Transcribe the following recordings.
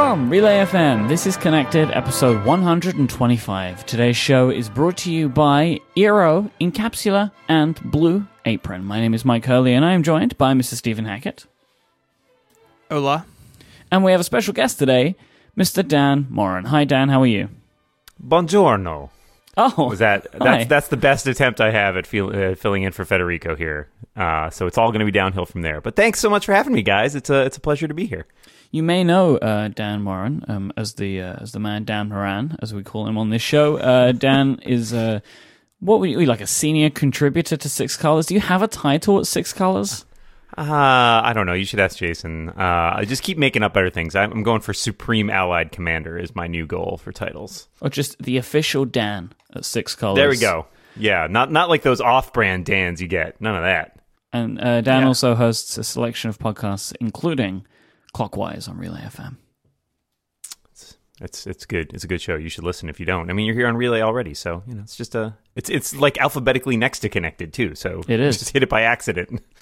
From Relay FM, this is Connected, episode 125. Today's show is brought to you by Eero, Incapsula, and Blue Apron. My name is Myke Hurley, and I am joined by Mr. Stephen Hackett. Hola. And we have a special guest today, Mr. Dan Moren. Hi, Dan, how are you? Buongiorno. Oh, Was that hi. that's that's the best attempt I have at feel, uh, filling in for Federico here. Uh, so it's all going to be downhill from there. But thanks so much for having me, guys. It's a it's a pleasure to be here. You may know uh, Dan Moren um, as the uh, as the man Dan Moren, as we call him on this show. Uh, Dan is uh, what were you like a senior contributor to Six Colors? Do you have a title at Six Colors? Uh, I don't know. You should ask Jason. Uh, I just keep making up better things. I'm going for Supreme Allied Commander is my new goal for titles. Or just the official Dan Six Colors? There we go. Yeah, not not like those off-brand Dans you get. None of that. And uh, Dan Yeah. also hosts a selection of podcasts, including Clockwise on Relay FM. It's it's good. It's a good show. You should listen if you don't. I mean, you're here on Relay already, so you know it's just a it's it's like alphabetically next to connected too. So It is. just hit it by accident.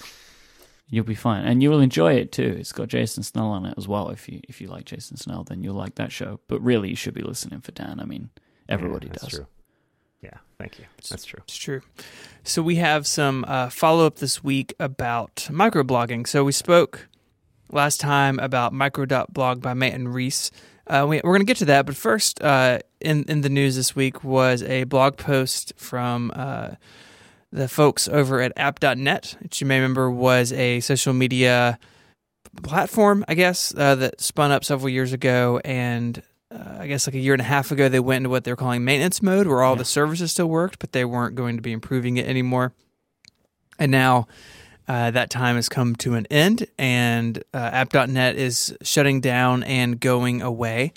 You'll be fine, and you will enjoy it too. It's got Jason Snell on it as well. If you if you like Jason Snell, then you'll like that show. But really, you should be listening for Dan. I mean, everybody Yeah, that's does. True. Yeah, thank you. That's true. It's true. So we have some uh, follow up this week about microblogging. So we spoke last time about micro.blog by Manton Reece. Uh, we, we're going to get to that, but first, uh, in in the news this week was a blog post from uh, the folks over at app.net, which you may remember was a social media platform, I guess, uh, that spun up several years ago. And uh, I guess like a year and a half ago, they went into what they're calling maintenance mode, where all Yeah. the services still worked, but they weren't going to be improving it anymore. And now uh, that time has come to an end, and uh, app.net is shutting down and going away.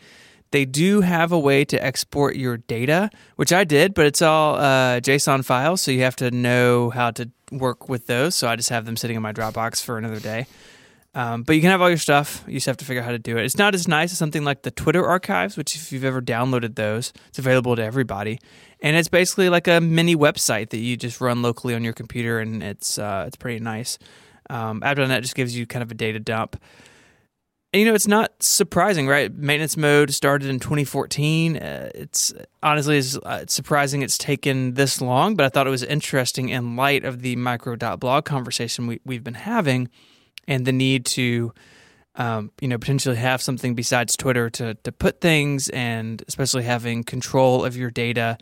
They do have a way to export your data, which I did, but it's all uh, JSON files, so you have to know how to work with those. So I just have them sitting in my Dropbox for another day. Um, but you can have all your stuff. You just have to figure out how to do it. It's not as nice as something like the Twitter archives, which if you've ever downloaded those, it's available to everybody. And it's basically like a mini website that you just run locally on your computer, and it's uh, it's pretty nice. Um, App.net just gives you kind of a data dump. And, you know, it's not surprising, right? Maintenance mode started in 2014. Uh, it's honestly it's, uh, it's surprising it's taken this long, but I thought it was interesting in light of the micro.blog conversation we, we've been having and the need to um, you know potentially have something besides Twitter to to put things and especially having control of your data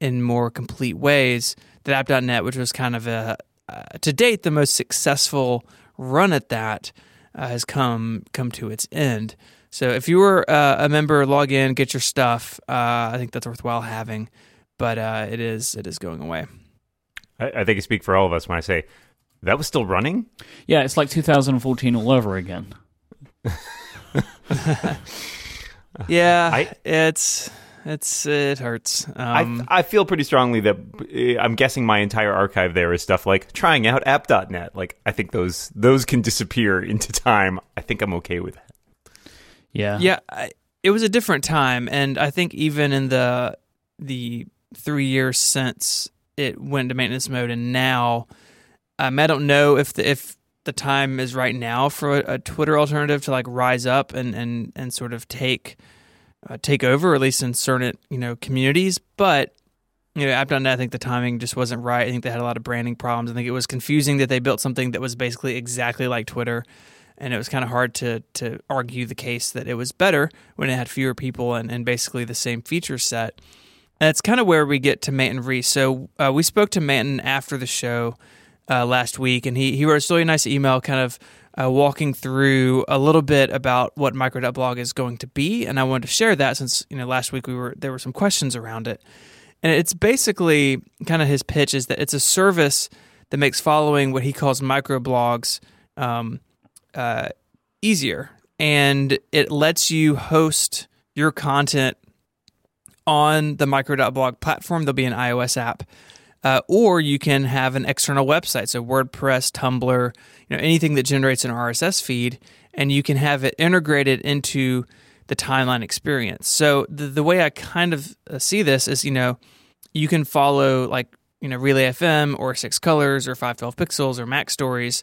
in more complete ways that app.net which was kind of a uh, to date the most successful run at that uh, has come come to its end. So if you were uh, a member log in get your stuff. Uh, I think that's worthwhile having but uh, it is it is going away. I, I think I speak for all of us when I say that was still running. Yeah, it's like 2014 all over again. yeah I- it's it's it hurts um, I I feel pretty strongly that uh, I'm guessing my entire archive there is stuff like trying out app.net. Like I think those those can disappear into time. I think I'm okay with that. Yeah. Yeah, I, it was a different time, and I think even in the the three years since it went to maintenance mode, and now, um, I don't know if the if the time is right now for a, a Twitter alternative to like rise up and and and sort of take uh, take over, at least in certain you know communities, but. You know, App.net, I think the timing just wasn't right. I think they had a lot of branding problems. I think it was confusing that they built something that was basically exactly like Twitter and it was kind of hard to to argue the case that it was better when it had fewer people and, and basically the same feature set. And that's kind of where we get to Manton Reece. So uh, we spoke to Manton after the show uh, last week, and he he wrote a really nice email, kind of uh, walking through a little bit about what micro.blog is going to be, and I wanted to share that since you know last week we were there were some questions around it, and it's basically kind of his pitch is that it's a service that makes following what he calls microblogs um, uh, easier, and it lets you host your content on the micro.blog platform. There'll be an iOS app. Uh, or you can have an external website, so WordPress, Tumblr, you know, anything that generates an RSS feed, and you can have it integrated into the timeline experience. So the the way I kind of uh, see this is, you know, you can follow like you know Relay FM or Six Colors or Five Twelve Pixels or Mac Stories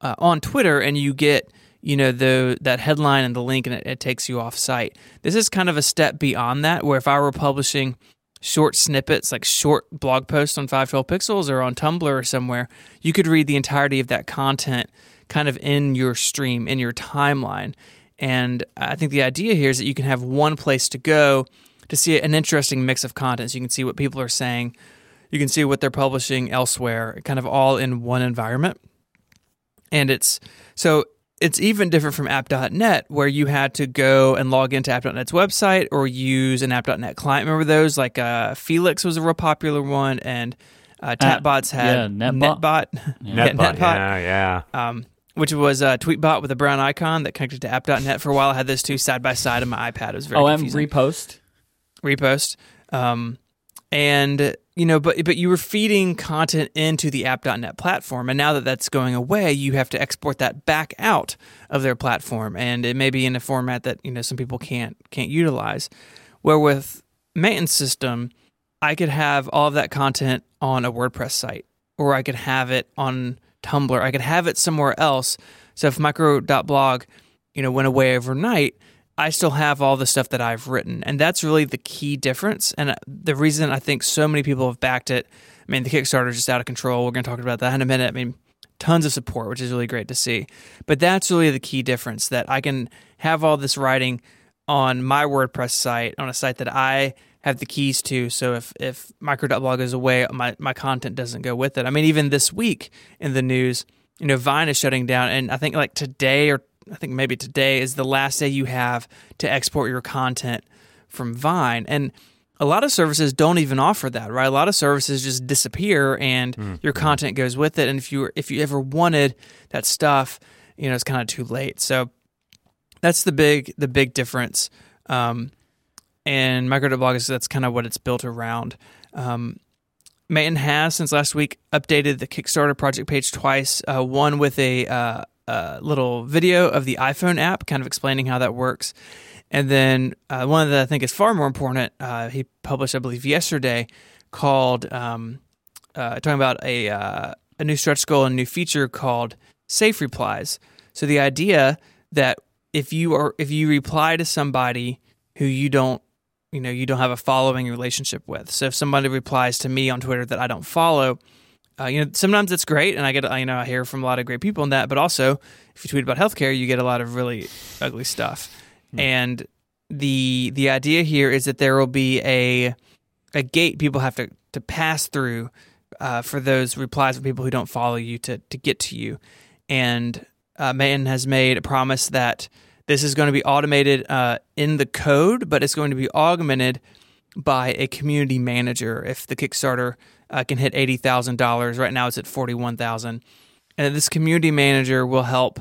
uh, on Twitter, and you get you know the that headline and the link and it, it takes you off site. This is kind of a step beyond that where if I were publishing short snippets like short blog posts on 512 pixels or on Tumblr or somewhere, you could read the entirety of that content kind of in your stream, in your timeline. And I think the idea here is that you can have one place to go to see an interesting mix of content. So you can see what people are saying, you can see what they're publishing elsewhere, kind of all in one environment. And it's so it's even different from app.net where you had to go and log into app.net's website or use an app.net client. Remember those? Like uh, Felix was a real popular one and uh, Tapbots had yeah, Netbot. Netbot. Netbot, Netbot. yeah, yeah. Um, which was a tweetbot with a brown icon that connected to app.net for a while. I had those two side by side on my iPad. It was very Oh, and Riposte. Riposte. Um, and you know, but but you were feeding content into the app.net platform, and now that that's going away, you have to export that back out of their platform, and it may be in a format that you know some people can't can't utilize. Where with Manton's system, I could have all of that content on a WordPress site, or I could have it on Tumblr. I could have it somewhere else. So if micro.blog, you know, went away overnight, I still have all the stuff that I've written. And that's really the key difference. And uh, the reason I think so many people have backed it, I mean, the Kickstarter is just out of control. We're going to talk about that in a minute. I mean, tons of support, which is really great to see. But that's really the key difference that I can have all this writing on my WordPress site, on a site that I have the keys to. So if, if micro.blog is away, my, my content doesn't go with it. I mean, even this week in the news, you know, Vine is shutting down. And I think like today or I think maybe today is the last day you have to export your content from Vine. And a lot of services don't even offer that, right? A lot of services just disappear and your content goes with it. And if you if you ever wanted that stuff, you know, it's kind of too late. So that's the big the big difference. Um, and micro.blog is that's kind of what it's built around. Um, Manton has since last week updated the Kickstarter project page twice. Uh, one with a uh, uh, little video of the iPhone app, kind of explaining how that works, and then uh, one that I think is far more important. Uh, he published, I believe, yesterday, called um, uh, talking about a uh, a new stretch goal and new feature called Safe Replies. So the idea that if you are if you reply to somebody who you don't you know you don't have a following relationship with. So if somebody replies to me on Twitter that I don't follow, uh, you know sometimes it's great, and I get you know I hear from a lot of great people in that. But also, if you tweet about healthcare, you get a lot of really ugly stuff. And the the idea here is that there will be a a gate people have to to pass through uh, for those replies from people who don't follow you to to get to you. And uh, Manton has made a promise that this is going to be automated uh, in the code, but it's going to be augmented by a community manager if the Kickstarter uh, can hit eighty thousand dollars. Right now, it's at forty one thousand, and this community manager will help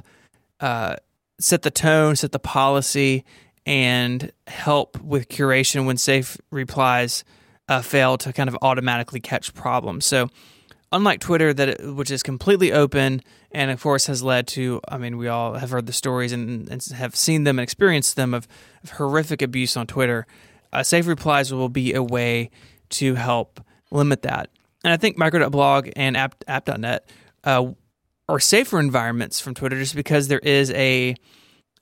uh, set the tone, set the policy, and help with curation when safe replies uh, fail to kind of automatically catch problems. So unlike Twitter, that it, which is completely open and of course has led to, I mean, we all have heard the stories and, and have seen them and experienced them of, of horrific abuse on Twitter. Uh, Safe Replies will be a way to help limit that. And I think micro.blog and app, app.net uh, are safer environments from Twitter just because there is a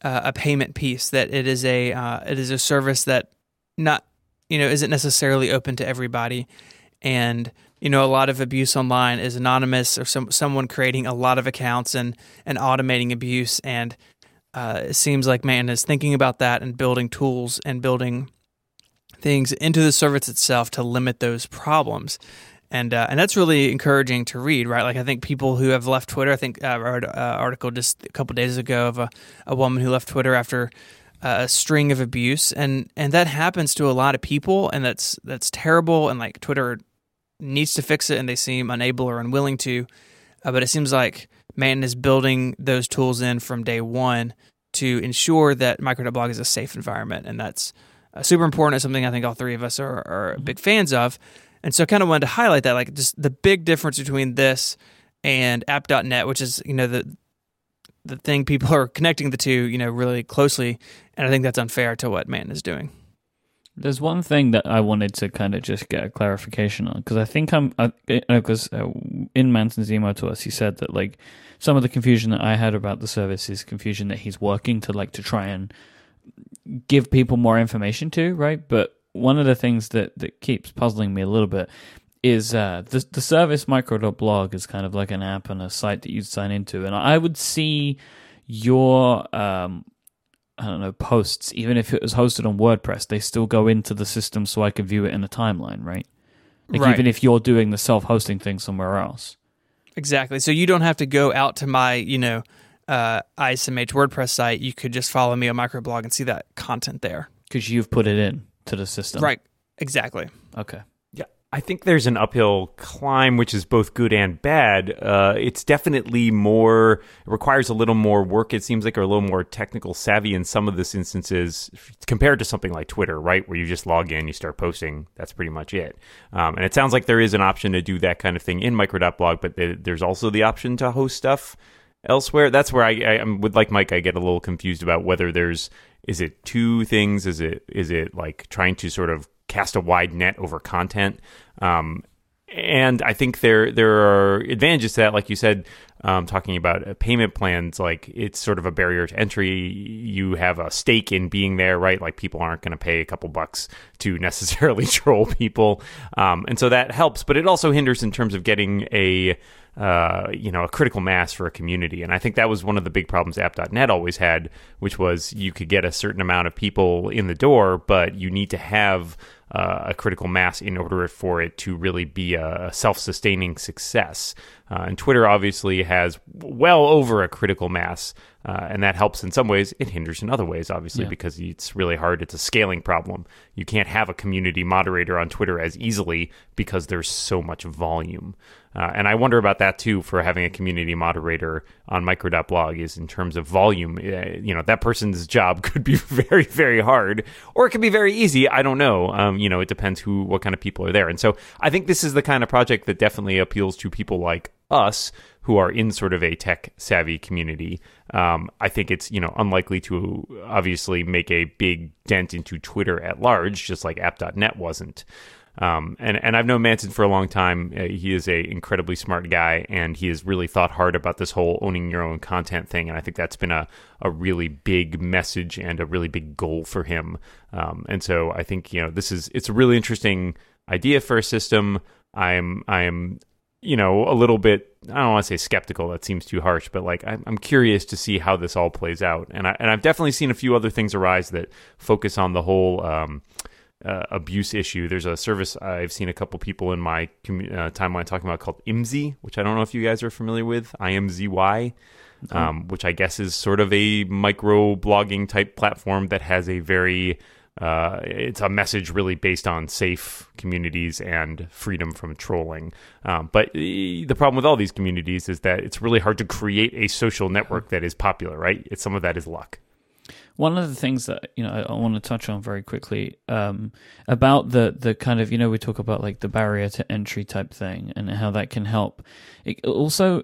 uh, a payment piece that it is a uh, it is a service that not you know isn't necessarily open to everybody. And you know a lot of abuse online is anonymous or some someone creating a lot of accounts and and automating abuse. And uh, it seems like man is thinking about that and building tools and building things into the service itself to limit those problems and uh, and that's really encouraging to read, right? Like I think people who have left Twitter. I think uh, I read an article just a couple days ago of a, a woman who left Twitter after a string of abuse, and and that happens to a lot of people, and that's that's terrible. And like Twitter needs to fix it, and they seem unable or unwilling to. Uh, but it seems like Manton is building those tools in from day one to ensure that micro.blog is a safe environment, and that's uh, super important. It's something I think all three of us are, are big fans of. And so I kind of wanted to highlight that, like just the big difference between this and app.net, which is, you know, the the thing people are connecting the two, you know, really closely. And I think that's unfair to what Manton is doing. There's one thing that I wanted to kind of just get a clarification on because I think I'm because uh, in Manton's email to us he said that like some of the confusion that I had about the service is confusion that he's working to like to try and give people more information to, right? But one of the things that that keeps puzzling me a little bit is uh, the the service micro.blog is kind of like an app and a site that you sign into, and I would see your um, I don't know posts, even if it was hosted on WordPress, they still go into the system so I can view it in a timeline, right? Like Right. even if you're doing the self-hosting thing somewhere else. Exactly. So you don't have to go out to my, you know, uh, ISMH WordPress site. You could just follow me on microblog and see that content there. because you've put it in to the system. Right. Exactly. Okay. Yeah, I think there's an uphill climb, which is both good and bad. Uh, it's definitely more, it requires a little more work, it seems like, or a little more technical savvy in some of this instances compared to something like Twitter, right? Where you just log in, you start posting, that's pretty much it. Um, and it sounds like there is an option to do that kind of thing in micro.blog, but there- there's also the option to host stuff elsewhere. That's where I, I am with like Mike. I get a little confused about whether there's is it two things? Is it is it like trying to sort of cast a wide net over content? Um, and I think there there are advantages to that, like you said, um, talking about uh, payment plans. Like it's sort of a barrier to entry. You have a stake in being there, right? Like people aren't going to pay a couple bucks to necessarily troll people, um, and so that helps. But it also hinders in terms of getting a uh, you know, a critical mass for a community. And I think that was one of the big problems app.net always had, which was you could get a certain amount of people in the door, but you need to have uh, a critical mass in order for it to really be a self-sustaining success. Uh, and Twitter obviously has well over a critical mass, uh, and that helps in some ways. It hinders in other ways, obviously, Yeah. because it's really hard. It's a scaling problem. You can't have a community moderator on Twitter as easily because there's so much volume. Uh, and I wonder about that too for having a community moderator on micro.blog is in terms of volume. Uh, you know, that person's job could be very, very hard or it could be very easy. I don't know. Um, you know, it depends who, what kind of people are there. And so I think this is the kind of project that definitely appeals to people like us who are in sort of a tech savvy community. Um, I think it's, you know, unlikely to obviously make a big dent into Twitter at large, just like app.net wasn't. Um, and and I've known Manton for a long time. Uh, he is a incredibly smart guy, and he has really thought hard about this whole owning your own content thing. And I think that's been a a really big message and a really big goal for him. Um, and so I think you know this is it's a really interesting idea for a system. I'm I'm you know a little bit I don't want to say skeptical. That seems too harsh, but like I'm, I'm curious to see how this all plays out. And I and I've definitely seen a few other things arise that focus on the whole. Um, uh, abuse issue. There's a service I've seen a couple people in my commu- uh, timeline talking about called IMZY, which I don't know if you guys are familiar with. I M Z Y, um, which I guess is sort of a micro blogging type platform that has a very uh, it's a message really based on safe communities and freedom from trolling. Um, but the problem with all these communities is that it's really hard to create a social network that is popular, right? It's some of that is luck. One of the things that you know I, I want to touch on very quickly um, about the the kind of you know we talk about like the barrier to entry type thing and how that can help. It also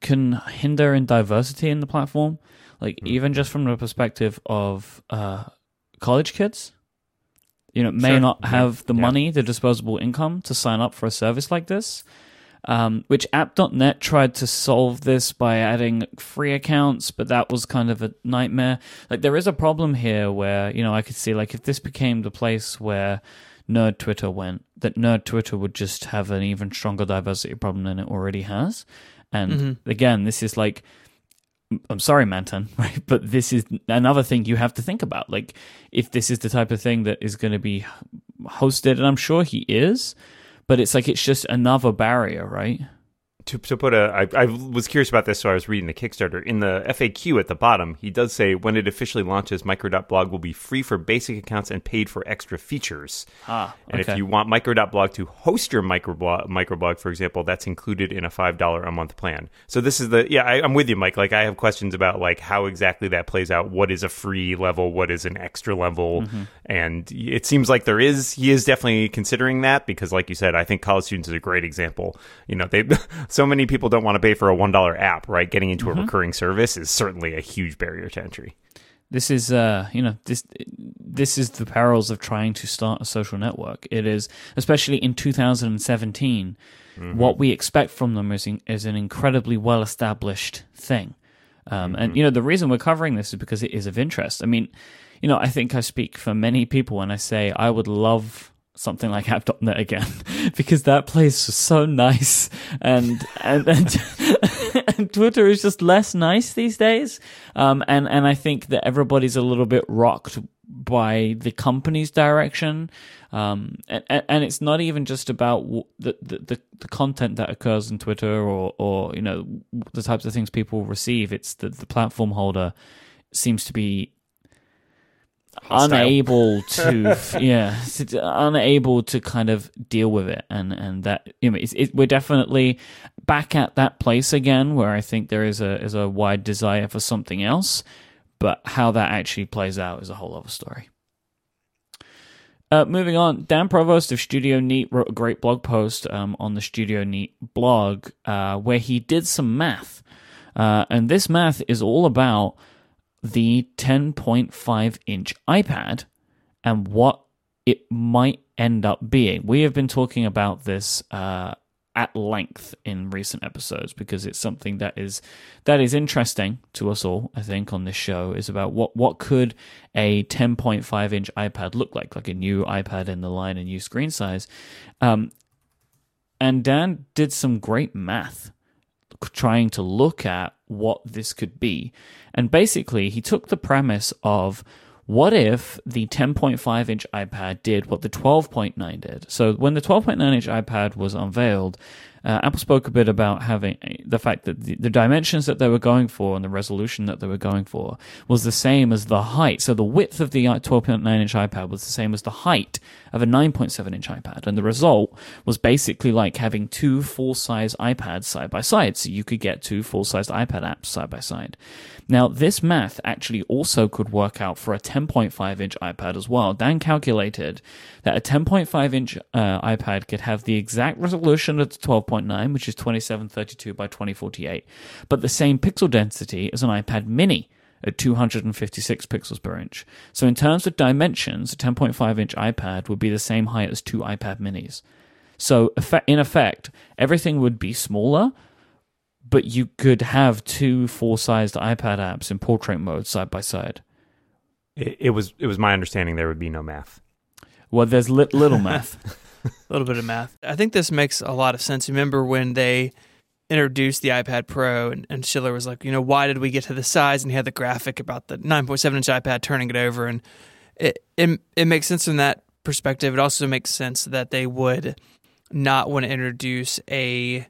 can hinder in diversity in the platform, like even just from the perspective of uh, college kids. You know, may Sure. not Yeah. have the Yeah. money, the disposable income to sign up for a service like this. Um, which app.net tried to solve this by adding free accounts, but that was kind of a nightmare. Like there is a problem here where, you know, I could see like if this became the place where nerd Twitter went, that nerd Twitter would just have an even stronger diversity problem than it already has. And Mhm. again, this is like I'm sorry, Manton, right? But this is another thing you have to think about. Like, if this is the type of thing that is going to be hosted, and I'm sure he is, but it's like it's just another barrier, right? To, to put a, I, I was curious about this, so I was reading the Kickstarter. In the FAQ at the bottom, he does say when it officially launches, micro.blog will be free for basic accounts and paid for extra features. Ah, And okay. if you want micro.blog to host your microblog, microblog, for example, that's included in a $5 a month plan. So this is the, yeah, I, I'm with you, Mike. Like, I have questions about, like, how exactly that plays out. What is a free level? What is an extra level? Mm-hmm. And it seems like there is, he is definitely considering that because, like you said, I think college students is a great example. You know, they, so many people don't want to pay for a $1 app, right? Getting into Mm-hmm. a recurring service is certainly a huge barrier to entry. This is, uh, you know, this this is the perils of trying to start a social network. It is, especially in 2017, what we expect from them is in, is an incredibly well established thing. Um, And you know, the reason we're covering this is because it is of interest. I mean, you know, I think I speak for many people when I say I would love something like app.net again because that place was so nice. And and and, and Twitter is just less nice these days. Um and and I think that everybody's a little bit rocked by the company's direction. Um and, and it's not even just about the, the the content that occurs on Twitter or or you know the types of things people receive. It's that the platform holder seems to be Hostile. unable to yeah unable to kind of deal with it and and that you know it's, it, we're definitely back at that place again where i think there is a is a wide desire for something else but how that actually plays out is a whole other story uh, moving on, Dan Provost of Studio Neat wrote a great blog post um, on the Studio Neat blog uh, where he did some math. Uh, and this math is all about the 10.5 inch iPad and what it might end up being. We have been talking about this uh, at length in recent episodes because it's something that is that is interesting to us all. I think on this show is about what what could a 10.5 inch iPad look like, like a new iPad in the line, a new screen size. Um, and Dan did some great math trying to look at what this could be. And basically, he took the premise of what if the 10.5 inch iPad did what the 12.9 did? So, when the 12.9 inch iPad was unveiled, uh, Apple spoke a bit about having the fact that the, the dimensions that they were going for and the resolution that they were going for was the same as the height. So, the width of the 12.9 inch iPad was the same as the height of a 9.7 inch iPad. And the result was basically like having two full size iPads side by side. So, you could get two full sized iPad apps side by side. Now, this math actually also could work out for a 10.5 inch iPad as well. Dan calculated that a 10.5 inch uh, iPad could have the exact resolution of the 12.9, which is 2732 by 2048, but the same pixel density as an iPad mini at 256 pixels per inch. So, in terms of dimensions, a 10.5 inch iPad would be the same height as two iPad minis. So, in effect, everything would be smaller, but you could have two full-sized iPad apps in portrait mode side by side. It, it was it was my understanding there would be no math. Well, there's li- little math. A little bit of math. I think this makes a lot of sense. Remember when they introduced the iPad Pro and, and Schiller was like, you know, why did we get to the size? And he had the graphic about the 9.7 inch iPad turning it over. And it, it, it makes sense from that perspective. It also makes sense that they would not want to introduce a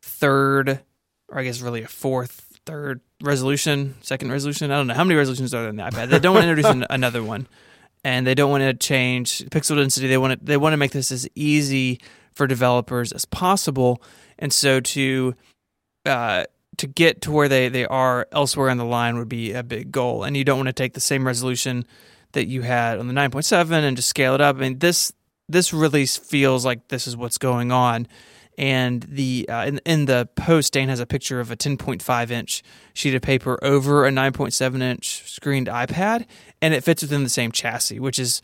third, or I guess really a fourth, third resolution, second resolution. I don't know. How many resolutions are there in the iPad? They don't want to introduce an, another one. And they don't want to change pixel density. They want to they want to make this as easy for developers as possible. And so to uh, to get to where they, they are elsewhere on the line would be a big goal. And you don't want to take the same resolution that you had on the 9.7 and just scale it up. I mean, this this really feels like this is what's going on. And the uh, in, in the post, Dan has a picture of a 10.5 inch sheet of paper over a 9.7 inch screened iPad, and it fits within the same chassis, which is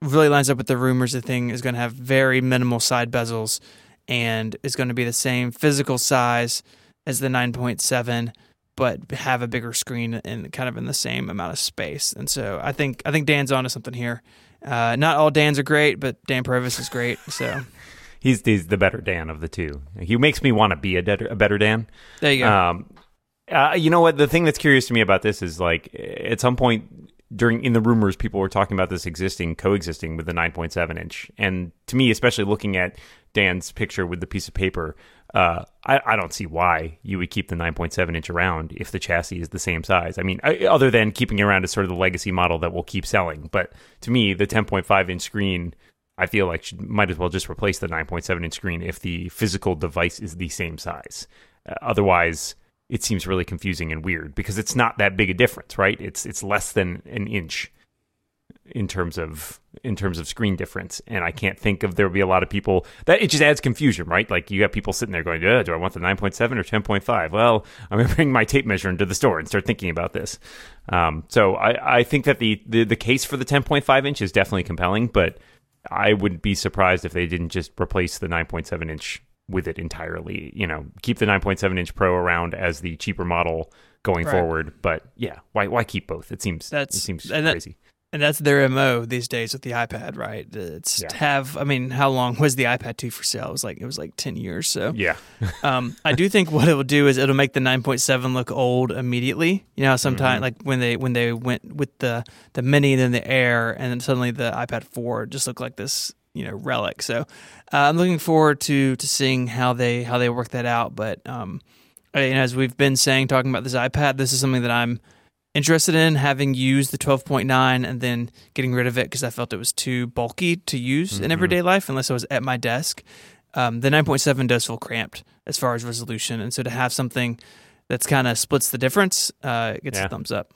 really lines up with the rumors. The thing is going to have very minimal side bezels and is going to be the same physical size as the 9.7 but have a bigger screen and kind of in the same amount of space and so i think i think dan's onto something here uh, not all dans are great but dan provost is great so He's, he's the better Dan of the two. He makes me want to be a, better a better Dan. there you go Um, uh, you know what? The thing that's curious to me about this is like at some point during in the rumors, people were talking about this existing coexisting with the 9.7 inch, and to me, especially looking at Dan's picture with the piece of paper, uh, I, I don't see why you would keep the 9.7 inch around if the chassis is the same size. I mean, I, other than keeping it around as sort of the legacy model that will keep selling, but to me, the 10.5 inch screen. I feel like should, might as well just replace the 9.7 inch screen if the physical device is the same size. Uh, otherwise, it seems really confusing and weird because it's not that big a difference, right? It's it's less than an inch. in terms of in terms of screen difference and i can't think of there will be a lot of people that it just adds confusion right like you have people sitting there going do i want the 9.7 or 10.5 well i'm going to bring my tape measure into the store and start thinking about this um, so I, I think that the, the the case for the 10.5 inch is definitely compelling but i would be surprised if they didn't just replace the 9.7 inch with it entirely you know keep the 9.7 inch pro around as the cheaper model going Right. forward but yeah why why keep both it seems That's- it seems and that- crazy And that's their mo these days with the iPad, right? It's Yeah. have. I mean, how long was the iPad two for sale? It was like it was like ten years. So yeah um, I do think what it will do is it'll make the 9.7 look old immediately. You know, sometimes Mhm. like when they when they went with the the mini and then the Air, and then suddenly the iPad 4 just looked like this you know relic. So uh, I'm looking forward to to seeing how they how they work that out. But um, know, as we've been saying, talking about this iPad, this is something that I'm interested in having used the 12.9 and then getting rid of it because I felt it was too bulky to use in Mhm. everyday life unless I was at my desk. Um, the 9.7 does feel cramped as far as resolution, and so to have something that's kind of splits the difference, uh, it gets Yeah. a thumbs up.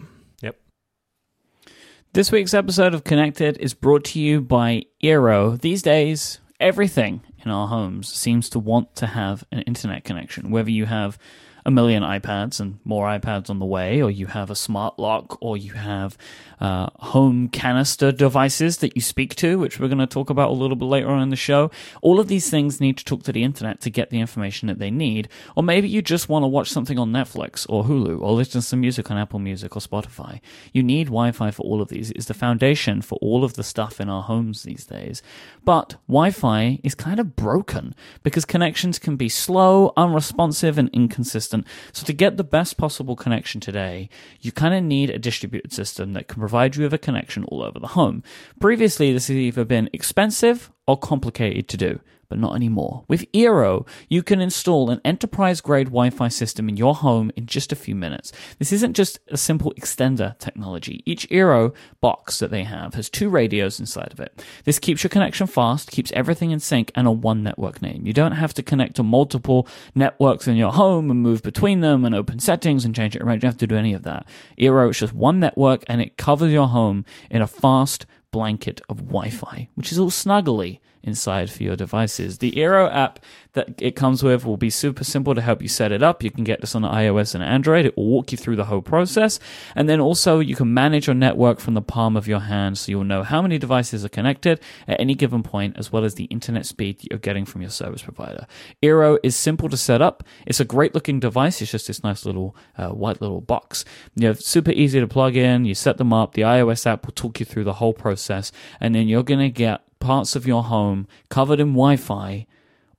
This week's episode of Connected is brought to you by Eero. These days, everything in our homes seems to want to have an internet connection, whether you have a million iPads and more iPads on the way, or you have a smart lock, or you have uh, home assistant devices that you speak to, which we're going to talk about a little bit later on in the show. All of these things need to talk to the internet to get the information that they need, or maybe you just want to watch something on Netflix or Hulu, or listen to some music on Apple Music or Spotify. You need Wi-Fi for all of these. It's the foundation for all of the stuff in our homes these days. But Wi-Fi is kind of broken because connections can be slow, unresponsive, and inconsistent. So to get the best possible connection today, you kind of need a distributed system that can provide you with a connection all over the home. Previously, this has either been expensive or complicated to do but not anymore. With Eero, you can install an enterprise grade Wi Fi system in your home in just a few minutes. This isn't just a simple extender technology. Each Eero box that they have has two radios inside of it. This keeps your connection fast, keeps everything in sync, and on one network name. You don't have to connect to multiple networks in your home and move between them and open settings and change it around. You don't have to do any of that. Eero is just one network and it covers your home in a fast blanket of Wi Fi, which is all snuggly inside for your devices. The Eero app that it comes with will be super simple to help you set it up. You can get this on iOS and Android. It will walk you through the whole process. And then also you can manage your network from the palm of your hand so you'll know how many devices are connected at any given point as well as the internet speed you're getting from your service provider. Eero is simple to set up. It's a great looking device. It's just this nice little uh, white little box. You know, super easy to plug in. You set them up. The iOS app will talk you through the whole process and then you're going to get parts of your home covered in Wi-Fi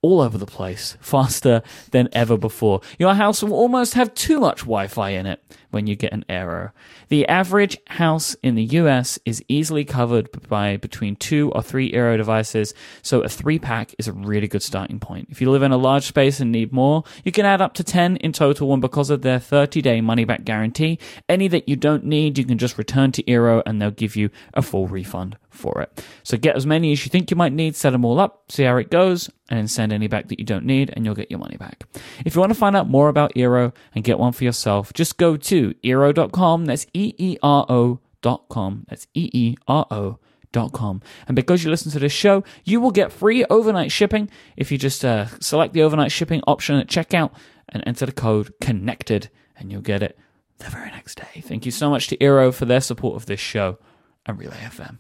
all over the place, faster than ever before. Your house will almost have too much Wi Fi in it when you get an Eero. The average house in the US is easily covered by between two or three Eero devices, so a three pack is a really good starting point. If you live in a large space and need more, you can add up to 10 in total, and because of their 30 day money back guarantee, any that you don't need, you can just return to Eero and they'll give you a full refund for it. So get as many as you think you might need, set them all up, see how it goes, and send any back that you don't need, and you'll get your money back. If you want to find out more about Eero and get one for yourself, just go to Eero.com. That's E E R O.com. That's E E R O. And because you listen to this show, you will get free overnight shipping if you just uh, select the overnight shipping option at checkout and enter the code CONNECTED, and you'll get it the very next day. Thank you so much to Eero for their support of this show and Relay FM.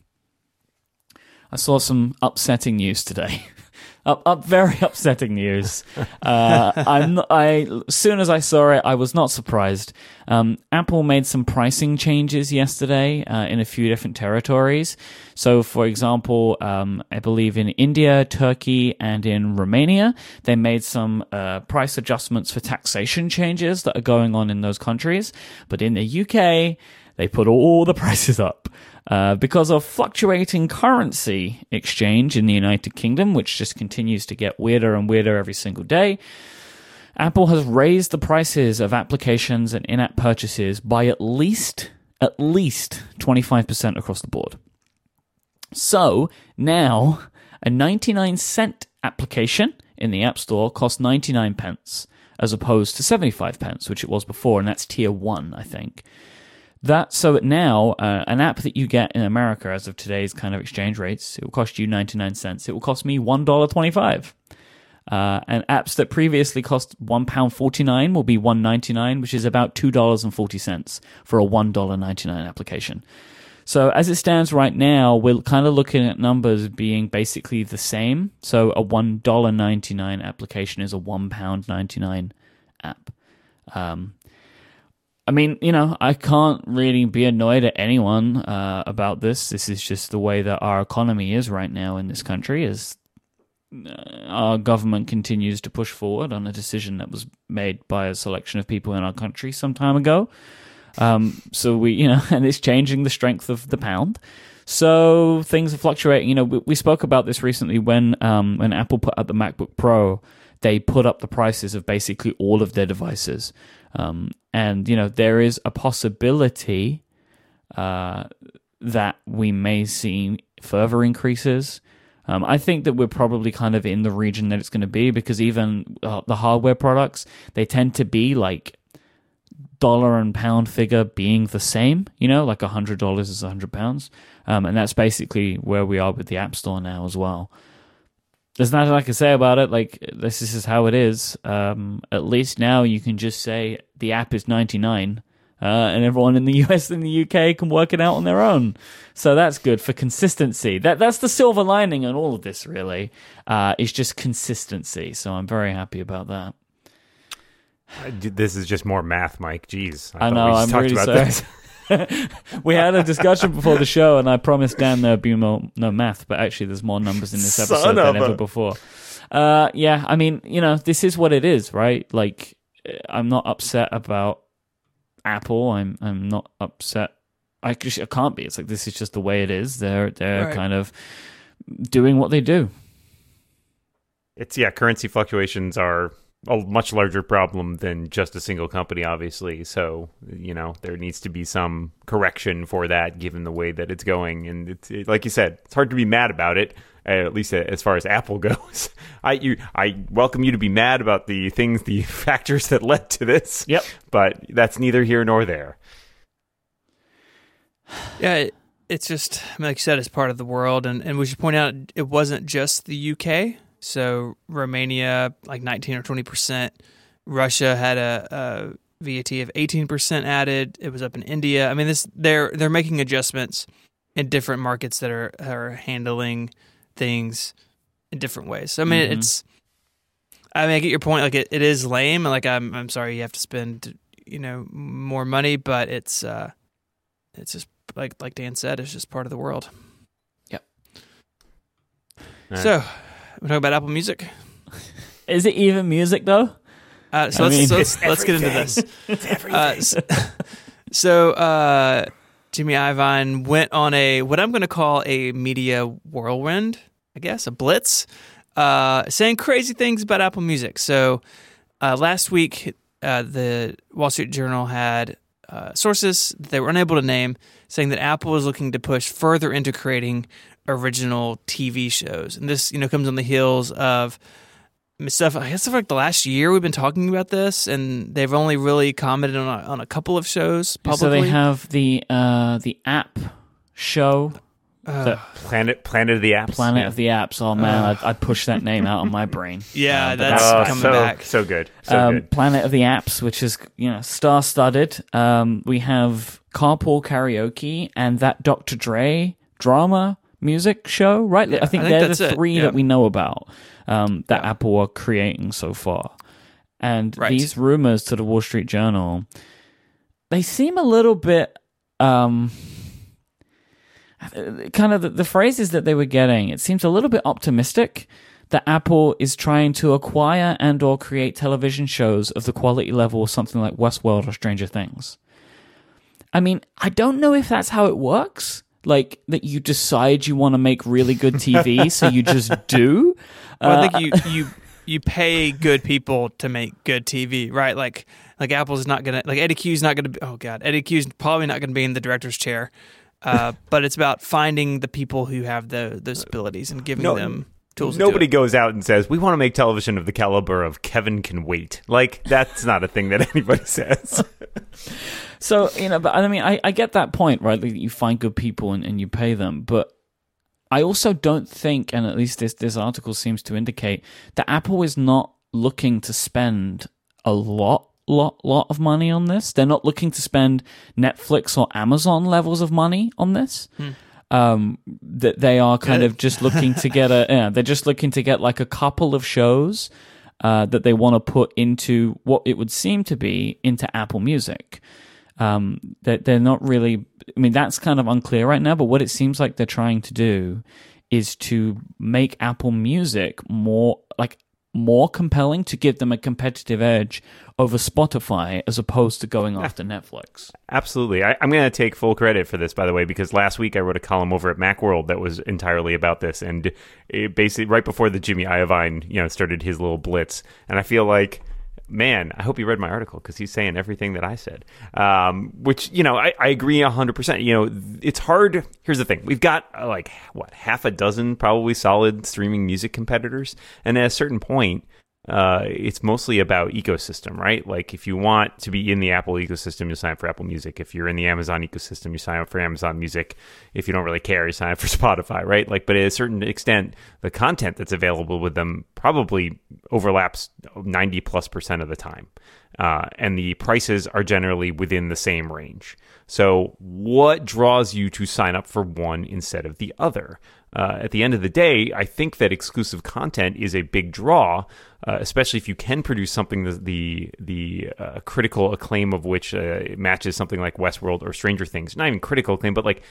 I saw some upsetting news today. up, up, very upsetting news. Uh, I'm, not- I, as soon as I saw it, I was not surprised. Um, Apple made some pricing changes yesterday uh, in a few different territories. So, for example, um, I believe in India, Turkey, and in Romania, they made some uh, price adjustments for taxation changes that are going on in those countries. But in the UK, they put all the prices up. Uh, because of fluctuating currency exchange in the United Kingdom, which just continues to get weirder and weirder every single day, Apple has raised the prices of applications and in-app purchases by at least at least 25% across the board. So now a 99 cent application in the App Store costs 99 pence as opposed to 75 pence, which it was before, and that's tier one, I think. That so now uh, an app that you get in America as of today's kind of exchange rates, it will cost you ninety nine cents. It will cost me one dollar twenty five. Uh, and apps that previously cost one pound forty nine will be one ninety nine, which is about two dollars and forty cents for a one dollar ninety nine application. So as it stands right now, we're kind of looking at numbers being basically the same. So a one dollar ninety nine application is a one pound ninety nine app. Um, I mean, you know, I can't really be annoyed at anyone uh, about this. This is just the way that our economy is right now in this country. Is uh, our government continues to push forward on a decision that was made by a selection of people in our country some time ago. Um, so we, you know, and it's changing the strength of the pound. So things are fluctuating. You know, we, we spoke about this recently when um, when Apple put out the MacBook Pro. They put up the prices of basically all of their devices. Um, and, you know, there is a possibility uh, that we may see further increases. Um, I think that we're probably kind of in the region that it's going to be because even uh, the hardware products, they tend to be like dollar and pound figure being the same, you know, like a hundred dollars is a hundred pounds. Um, and that's basically where we are with the App Store now as well there's nothing I can say about it. Like this, this is how it is. Um, at least now you can just say the app is 99, uh, and everyone in the US and the UK can work it out on their own. So that's good for consistency. That that's the silver lining on all of this. Really, uh, is just consistency. So I'm very happy about that. This is just more math, Mike. Jeez, I, I know. I'm really sorry. we had a discussion before the show, and I promised Dan there'd be more, no math, but actually, there's more numbers in this episode Son than ever a... before. Uh, yeah, I mean, you know, this is what it is, right? Like, I'm not upset about Apple. I'm I'm not upset. I, just, I can't be. It's like this is just the way it is. They're they're right. kind of doing what they do. It's yeah, currency fluctuations are a much larger problem than just a single company, obviously. So, you know, there needs to be some correction for that given the way that it's going. And it's it, like you said, it's hard to be mad about it, uh, at least as far as Apple goes. I you I welcome you to be mad about the things, the factors that led to this. Yep. But that's neither here nor there. Yeah, it, it's just like you said, it's part of the world, and and we should point out it wasn't just the UK so Romania, like 19 or 20 percent. Russia had a, a VAT of 18 percent added. It was up in India. I mean, this they're they're making adjustments in different markets that are are handling things in different ways. So I mean, mm-hmm. it's. I mean, I get your point. Like it, it is lame. Like I'm I'm sorry you have to spend you know more money, but it's uh, it's just like like Dan said, it's just part of the world. Yep. Right. So we talk about Apple Music. Is it even music though? Uh, so I let's, mean, let's, let's get into this. Uh, so, so uh, Jimmy Iovine went on a what I'm going to call a media whirlwind, I guess, a blitz, uh, saying crazy things about Apple Music. So uh, last week, uh, the Wall Street Journal had sources they were unable to name saying that Apple was looking to push further into creating original TV shows. And this, you know, comes on the heels of stuff. I guess for like the last year we've been talking about this, and they've only really commented on a, on a couple of shows publicly. So they have the uh, the app show. Uh, Planet Planet of the Apps. Planet yeah. of the Apps. Oh man, uh, I, I pushed that name out of my brain. Yeah, uh, that's uh, coming so, back. So good. So um, good. Planet of the Apps, which is you know star studded. Um, we have Carpool Karaoke and that Dr. Dre drama music show, right? Yeah, I, think I, think they're the three yeah. that we know about um, that yeah. Apple are creating so far. And right. these rumors to the Wall Street Journal, they seem a little bit. Um, kind of the, the phrases that they were getting, it seems a little bit optimistic that Apple is trying to acquire and or create television shows of the quality level of something like Westworld or Stranger Things. I mean, I don't know if that's how it works like that you decide you want to make really good TV, so you just do. Well, uh, I think you you you pay good people to make good TV, right? Like like Apple's not gonna like Eddy Cue's not gonna be. Oh God, Eddy Cue's probably not gonna be in the director's chair. Uh, but it's about finding the people who have the those abilities and giving no, them. Tools. to Nobody it. goes out and says, "We want to make television of the caliber of Kevin Can Wait." Like that's not a thing that anybody says. So you know, but I mean, I, I get that point, right? That you find good people and, and you pay them, but I also don't think, and at least this this article seems to indicate that Apple is not looking to spend a lot, lot, lot of money on this. They're not looking to spend Netflix or Amazon levels of money on this. Hmm. Um, that they are kind of just looking to get a, yeah, they're just looking to get like a couple of shows uh, that they want to put into what it would seem to be into Apple Music um, that they're not really. I mean, that's kind of unclear right now. But what it seems like they're trying to do is to make Apple Music more like more compelling to give them a competitive edge over Spotify as opposed to going after Netflix. Absolutely. I, I'm going to take full credit for this, by the way, because last week I wrote a column over at Macworld that was entirely about this, and it basically right before the Jimmy Iovine, you know, started his little blitz, and I feel like. Man, I hope you read my article because he's saying everything that I said. Um, which you know, I, I agree hundred percent. You know, it's hard. Here's the thing: we've got uh, like what half a dozen probably solid streaming music competitors, and at a certain point, uh, it's mostly about ecosystem, right? Like if you want to be in the Apple ecosystem, you sign up for Apple Music. If you're in the Amazon ecosystem, you sign up for Amazon Music. If you don't really care, you sign up for Spotify, right? Like, but at a certain extent, the content that's available with them probably overlaps 90 plus percent of the time. Uh, and the prices are generally within the same range. So, what draws you to sign up for one instead of the other? Uh, at the end of the day, I think that exclusive content is a big draw, uh, especially if you can produce something that the the uh, critical acclaim of which uh, matches something like Westworld or Stranger Things. Not even critical acclaim, but like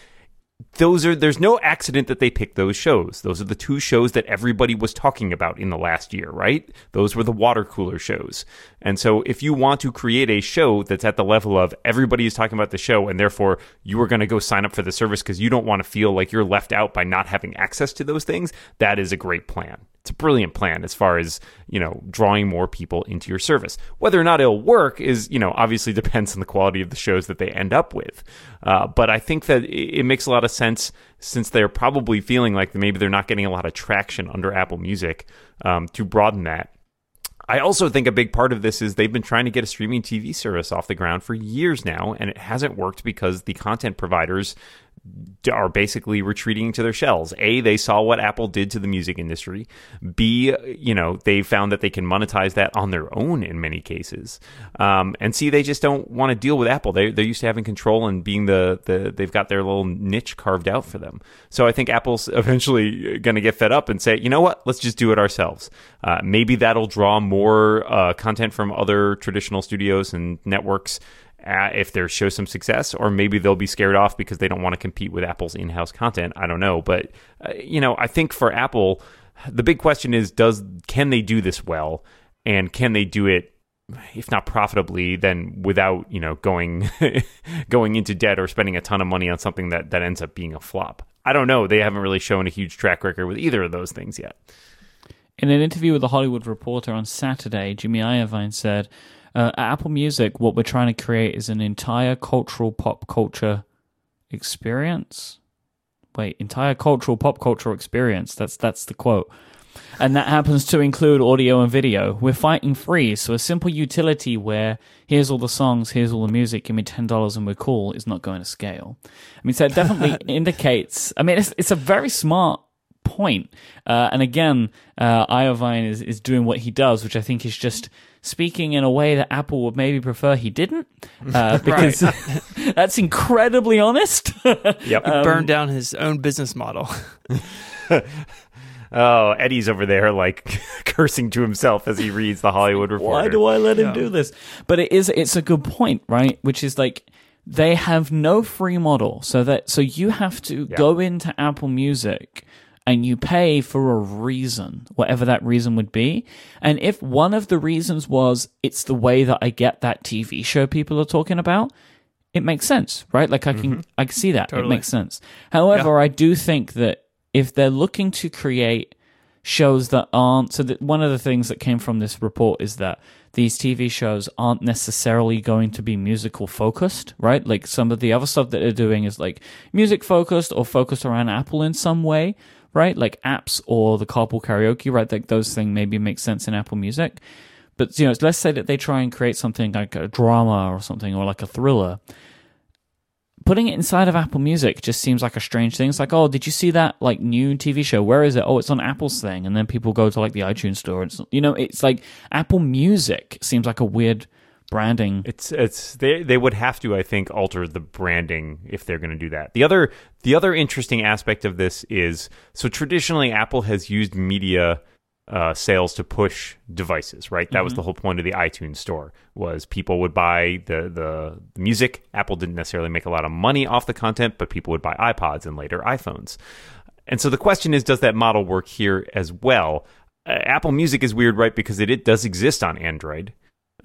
those are there's no accident that they picked those shows. Those are the two shows that everybody was talking about in the last year, right? Those were the water cooler shows. And so if you want to create a show that's at the level of everybody is talking about the show and therefore you are going to go sign up for the service because you don't want to feel like you're left out by not having access to those things, that is a great plan. It's a brilliant plan as far as, you know, drawing more people into your service. Whether or not it'll work is, you know, obviously depends on the quality of the shows that they end up with. Uh, but I think that it, makes a lot of sense since they're probably feeling like maybe they're not getting a lot of traction under Apple Music um, to broaden that. I also think a big part of this is they've been trying to get a streaming TV service off the ground for years now, and it hasn't worked because the content providers are basically retreating to their shells. A, they saw what Apple did to the music industry. B, you know, they found that they can monetize that on their own in many cases. Um, and C, they just don't want to deal with Apple. They, they're used to having control and being the, the, they've got their little niche carved out for them. So I think Apple's eventually going to get fed up and say, you know what, let's just do it ourselves. Uh, maybe that'll draw more uh, content from other traditional studios and networks if they show some success, or maybe they'll be scared off because they don't want to compete with Apple's in-house content. I don't know, but uh, you know, I think for Apple, the big question is: Does can they do this well, and can they do it? If not profitably, then without you know going going into debt or spending a ton of money on something that that ends up being a flop. I don't know. They haven't really shown a huge track record with either of those things yet. In an interview with the Hollywood Reporter on Saturday, Jimmy Iovine said, uh, at Apple Music, what we're trying to create is an entire cultural pop culture experience. Wait, entire cultural pop cultural experience. That's that's the quote. And that happens to include audio and video. We're fighting free, so a simple utility where here's all the songs, here's all the music, give me ten dollars and we're cool is not going to scale. I mean, so it definitely indicates. I mean, it's it's a very smart point. Uh, and again, uh, Iovine is, is doing what he does, which I think is just speaking in a way that Apple would maybe prefer he didn't, uh, because that's incredibly honest. Yep. Burned down his own business model. Oh, Eddy's over there like cursing to himself as he reads the Hollywood Reporter. Why do I let him Yeah. do this? But it is it's a good point, right? Which is like they have no free model, so that so you have to Yeah. go into Apple Music and you pay for a reason, whatever that reason would be. And if one of the reasons was it's the way that I get that TV show people are talking about, it makes sense, right? Like I can mm-hmm. I can see that. It makes sense. However, I do think that if they're looking to create shows that aren't so that one of the things that came from this report is that these TV shows aren't necessarily going to be musical focused, right? Like some of the other stuff that they're doing is like music focused or focused around Apple in some way right? Like apps or the carpool karaoke, right? Like those things maybe make sense in Apple Music. But you know, let's say that they try and create something like a drama or something, or like a thriller. Putting it inside of Apple Music just seems like a strange thing. It's like, oh, did you see that like new TV show? Where is it? Oh, it's on Apple's thing, and then people go to like the iTunes store. And you know, it's like Apple Music seems like a weird branding. It's it's they they would have to I think alter the branding if they're going to do that. The other the other interesting aspect of this is so traditionally Apple has used media uh, sales to push devices, right? That mm-hmm. was the whole point of the iTunes store was people would buy the, the, the music. Apple didn't necessarily make a lot of money off the content, but people would buy iPods and later iPhones. And so the question is, does that model work here as well? Uh, Apple Music is weird, right? Because it, it does exist on Android.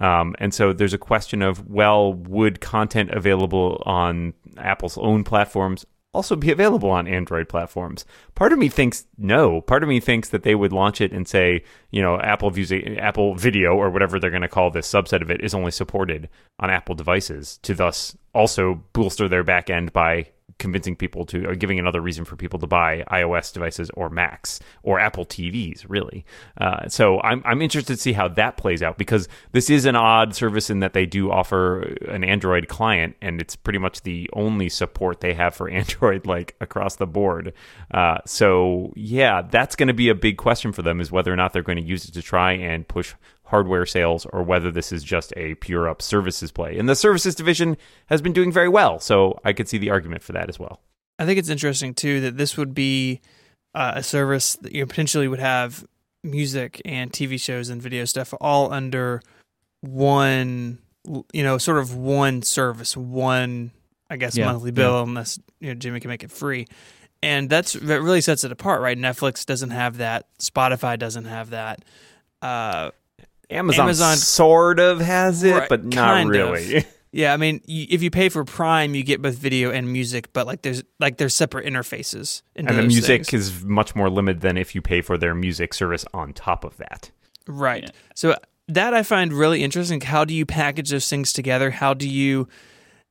Um, and so there's a question of, well, would content available on Apple's own platforms also be available on Android platforms. Part of me thinks no. Part of me thinks that they would launch it and say, you know, Apple Music, Apple Video, or whatever they're going to call this subset of it, is only supported on Apple devices to thus also bolster their back end by convincing people to or giving another reason for people to buy iOS devices or Macs or Apple TVs, really. Uh, so I'm I'm interested to see how that plays out because this is an odd service in that they do offer an Android client and it's pretty much the only support they have for Android like across the board. Uh, so yeah, that's going to be a big question for them is whether or not they're going to use it to try and push hardware sales or whether this is just a pure up services play. And the services division has been doing very well, so I could see the argument for that as well. I think it's interesting too that this would be uh, a service that you potentially would have music and TV shows and video stuff all under one, you know, sort of one service, one I guess yeah, monthly bill, yeah. unless you know Jimmy can make it free. And that's that really sets it apart, right? Netflix doesn't have that. Spotify doesn't have that. Uh, Amazon, Amazon sort of has it, right, but not really. Of. Yeah, I mean, you, if you pay for Prime, you get both video and music, but like there's like there's separate interfaces. And the music things. is much more limited than if you pay for their music service on top of that. Right. Yeah. So that I find really interesting. How do you package those things together? How do you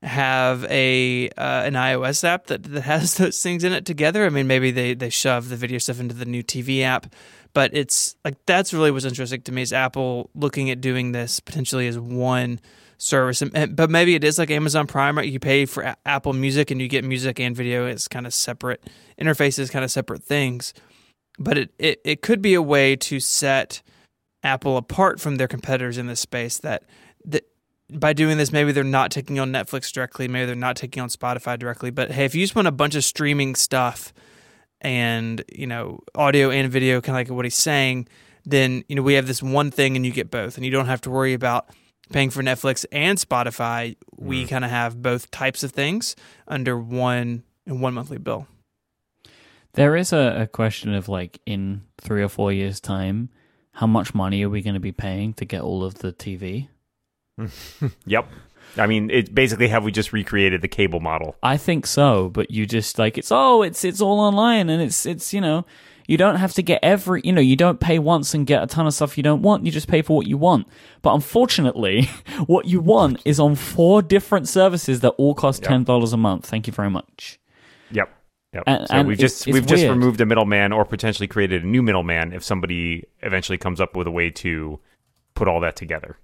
have a uh, an iOS app that, that has those things in it together? I mean, maybe they they shove the video stuff into the new TV app but it's like that's really what's interesting to me is Apple looking at doing this potentially as one service. And, but maybe it is like Amazon Prime, right? You pay for a- Apple Music and you get music and video as kind of separate interfaces, kind of separate things. But it, it, it could be a way to set Apple apart from their competitors in this space that, that by doing this, maybe they're not taking on Netflix directly, maybe they're not taking on Spotify directly. But hey, if you just want a bunch of streaming stuff and you know audio and video kind of like what he's saying then you know we have this one thing and you get both and you don't have to worry about paying for netflix and spotify. We mm. kind of have both types of things under one one monthly bill. There is a, a question of like in three or four years time how much money are we going to be paying to get all of the tv yep I mean, it basically have we just recreated the cable model? I think so, but you just like it's oh, it's it's all online and it's it's you know you don't have to get every you know you don't pay once and get a ton of stuff you don't want. You just pay for what you want. But unfortunately, what you want is on four different services that all cost ten dollars yep. a month. Thank you very much. Yep. Yep. And, so and we've just we've weird. just removed a middleman or potentially created a new middleman if somebody eventually comes up with a way to put all that together.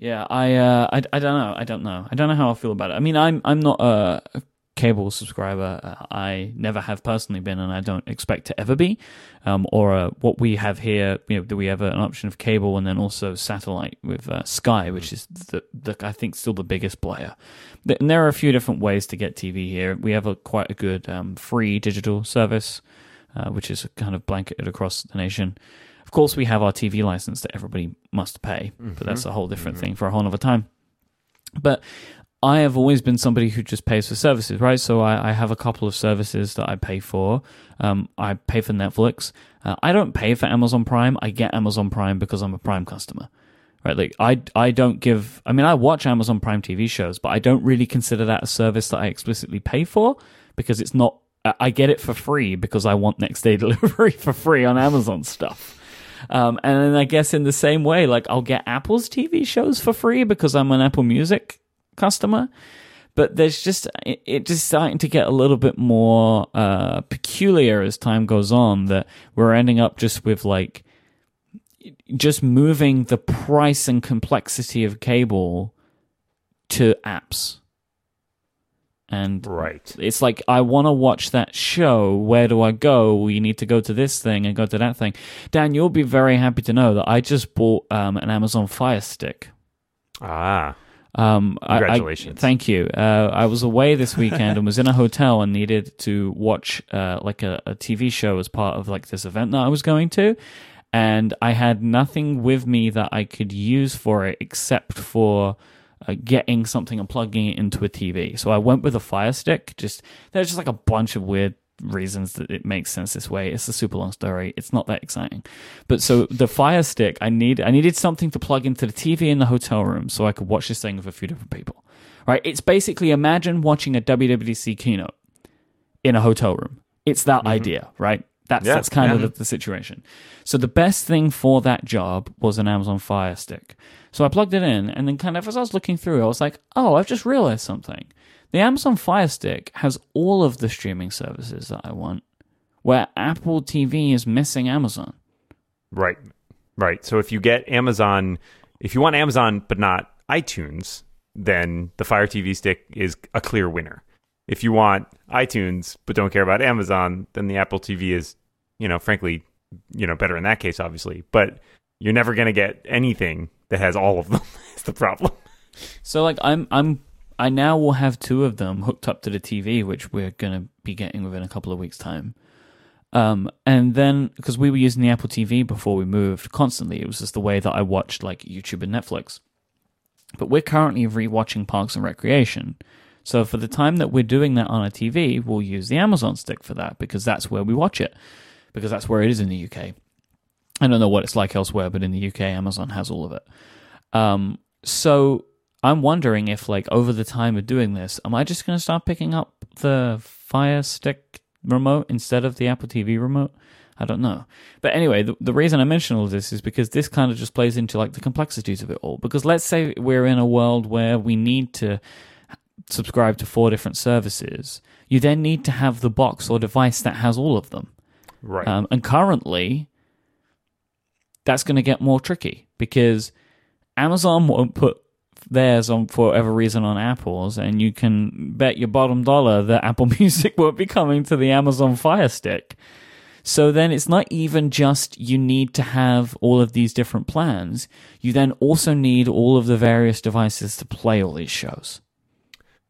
Yeah, I, uh, I, I don't know. I don't know. I don't know how I feel about it. I mean, I'm, I'm not a cable subscriber. I never have personally been, and I don't expect to ever be. Um, or uh, what we have here, you know, do we have an option of cable and then also satellite with uh, Sky, which is the, the, I think still the biggest player. And there are a few different ways to get TV here. We have a quite a good um, free digital service, uh, which is kind of blanketed across the nation. Of course, we have our TV license that everybody must pay, mm-hmm. but that's a whole different mm-hmm. thing for a whole other time. But I have always been somebody who just pays for services, right? So I, I have a couple of services that I pay for. Um, I pay for Netflix. Uh, I don't pay for Amazon Prime. I get Amazon Prime because I'm a Prime customer, right? Like I, I don't give. I mean, I watch Amazon Prime TV shows, but I don't really consider that a service that I explicitly pay for because it's not. I get it for free because I want next day delivery for free on Amazon stuff. Um, and then I guess in the same way, like I'll get Apple's TV shows for free because I'm an Apple Music customer. but there's just it, it just starting to get a little bit more uh, peculiar as time goes on. That we're ending up just with like just moving the price and complexity of cable to apps. And Right. it's like I want to watch that show. Where do I go? Well, you need to go to this thing and go to that thing. Dan, you'll be very happy to know that I just bought um, an Amazon Fire Stick. Ah. Um, I- I- Congratulations. thank you. Uh, I was away this weekend and was in a hotel and needed to watch uh, like a, a TV show as part of like this event that I was going to, and I had nothing with me that I could use for it except for uh, getting something and plugging it into a TV. So I went with a Fire Stick. Just there's just like a bunch of weird reasons that it makes sense this way. It's a super long story. It's not that exciting. But so the Fire Stick, I need I needed something to plug into the TV in the hotel room so I could watch this thing with a few different people. Right? It's basically imagine watching a WWDC keynote in a hotel room. It's that idea, right? That's Yeah, that's kind yeah. of the, the situation. So the best thing for that job was an Amazon Fire Stick. So I plugged it in, and then kind of as I was looking through, I was like, "Oh, I've just realized something. The Amazon Fire Stick has all of the streaming services that I want, where Apple TV is missing Amazon." Right. Right. So if you get Amazon, if you want Amazon but not iTunes, then the Fire TV stick is a clear winner. If you want iTunes but don't care about Amazon, then the Apple TV is, you know, frankly, you know, better in that case, obviously. But you're never going to get anything that has all of them. Is the problem. So like I'm I'm I now will have two of them hooked up to the TV, which we're gonna be getting within a couple of weeks' time. Um, and then because we were using the Apple TV before we moved constantly, it was just the way that I watched like YouTube and Netflix. But we're currently rewatching Parks and Recreation. So for the time that we're doing that on a TV, we'll use the Amazon stick for that because that's where we watch it. Because that's where it is in the UK. I don't know what it's like elsewhere, but in the UK, Amazon has all of it. Um, so I'm wondering if, like, over the time of doing this, am I just going to start picking up the Fire Stick remote instead of the Apple TV remote? I don't know. But anyway, the, the reason I mention all this is because this kind of just plays into like the complexities of it all. Because let's say we're in a world where we need to subscribe to four different services. You then need to have the box or device that has all of them. Right. Um, and currently, that's going to get more tricky because Amazon won't put theirs on for whatever reason on Apple's, and you can bet your bottom dollar that Apple Music won't be coming to the Amazon Fire Stick. So then it's not even just you need to have all of these different plans. You then also need all of the various devices to play all these shows.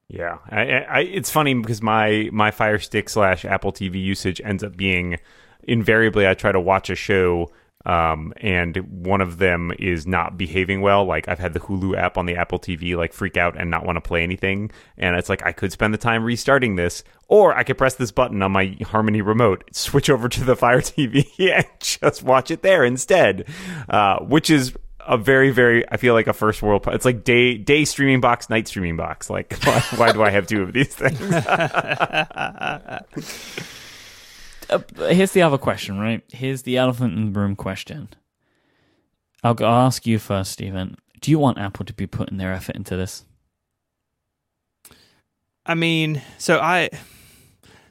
Yeah, I, I, it's funny because my my Fire Stick slash Apple TV usage ends up being invariably I try to watch a show, um, and one of them is not behaving well. Like I've had the Hulu app on the Apple TV like freak out and not want to play anything, and it's like I could spend the time restarting this, or I could press this button on my Harmony remote, switch over to the Fire TV, and just watch it there instead, uh, which is a very very i feel like a first world it's like day day streaming box night streaming box like why, why do i have two of these things Uh, here's the other question, right? Here's the elephant in the room question. I'll, I'll ask you first, Stephen. Do you want Apple to be putting their effort into this? I mean, so I,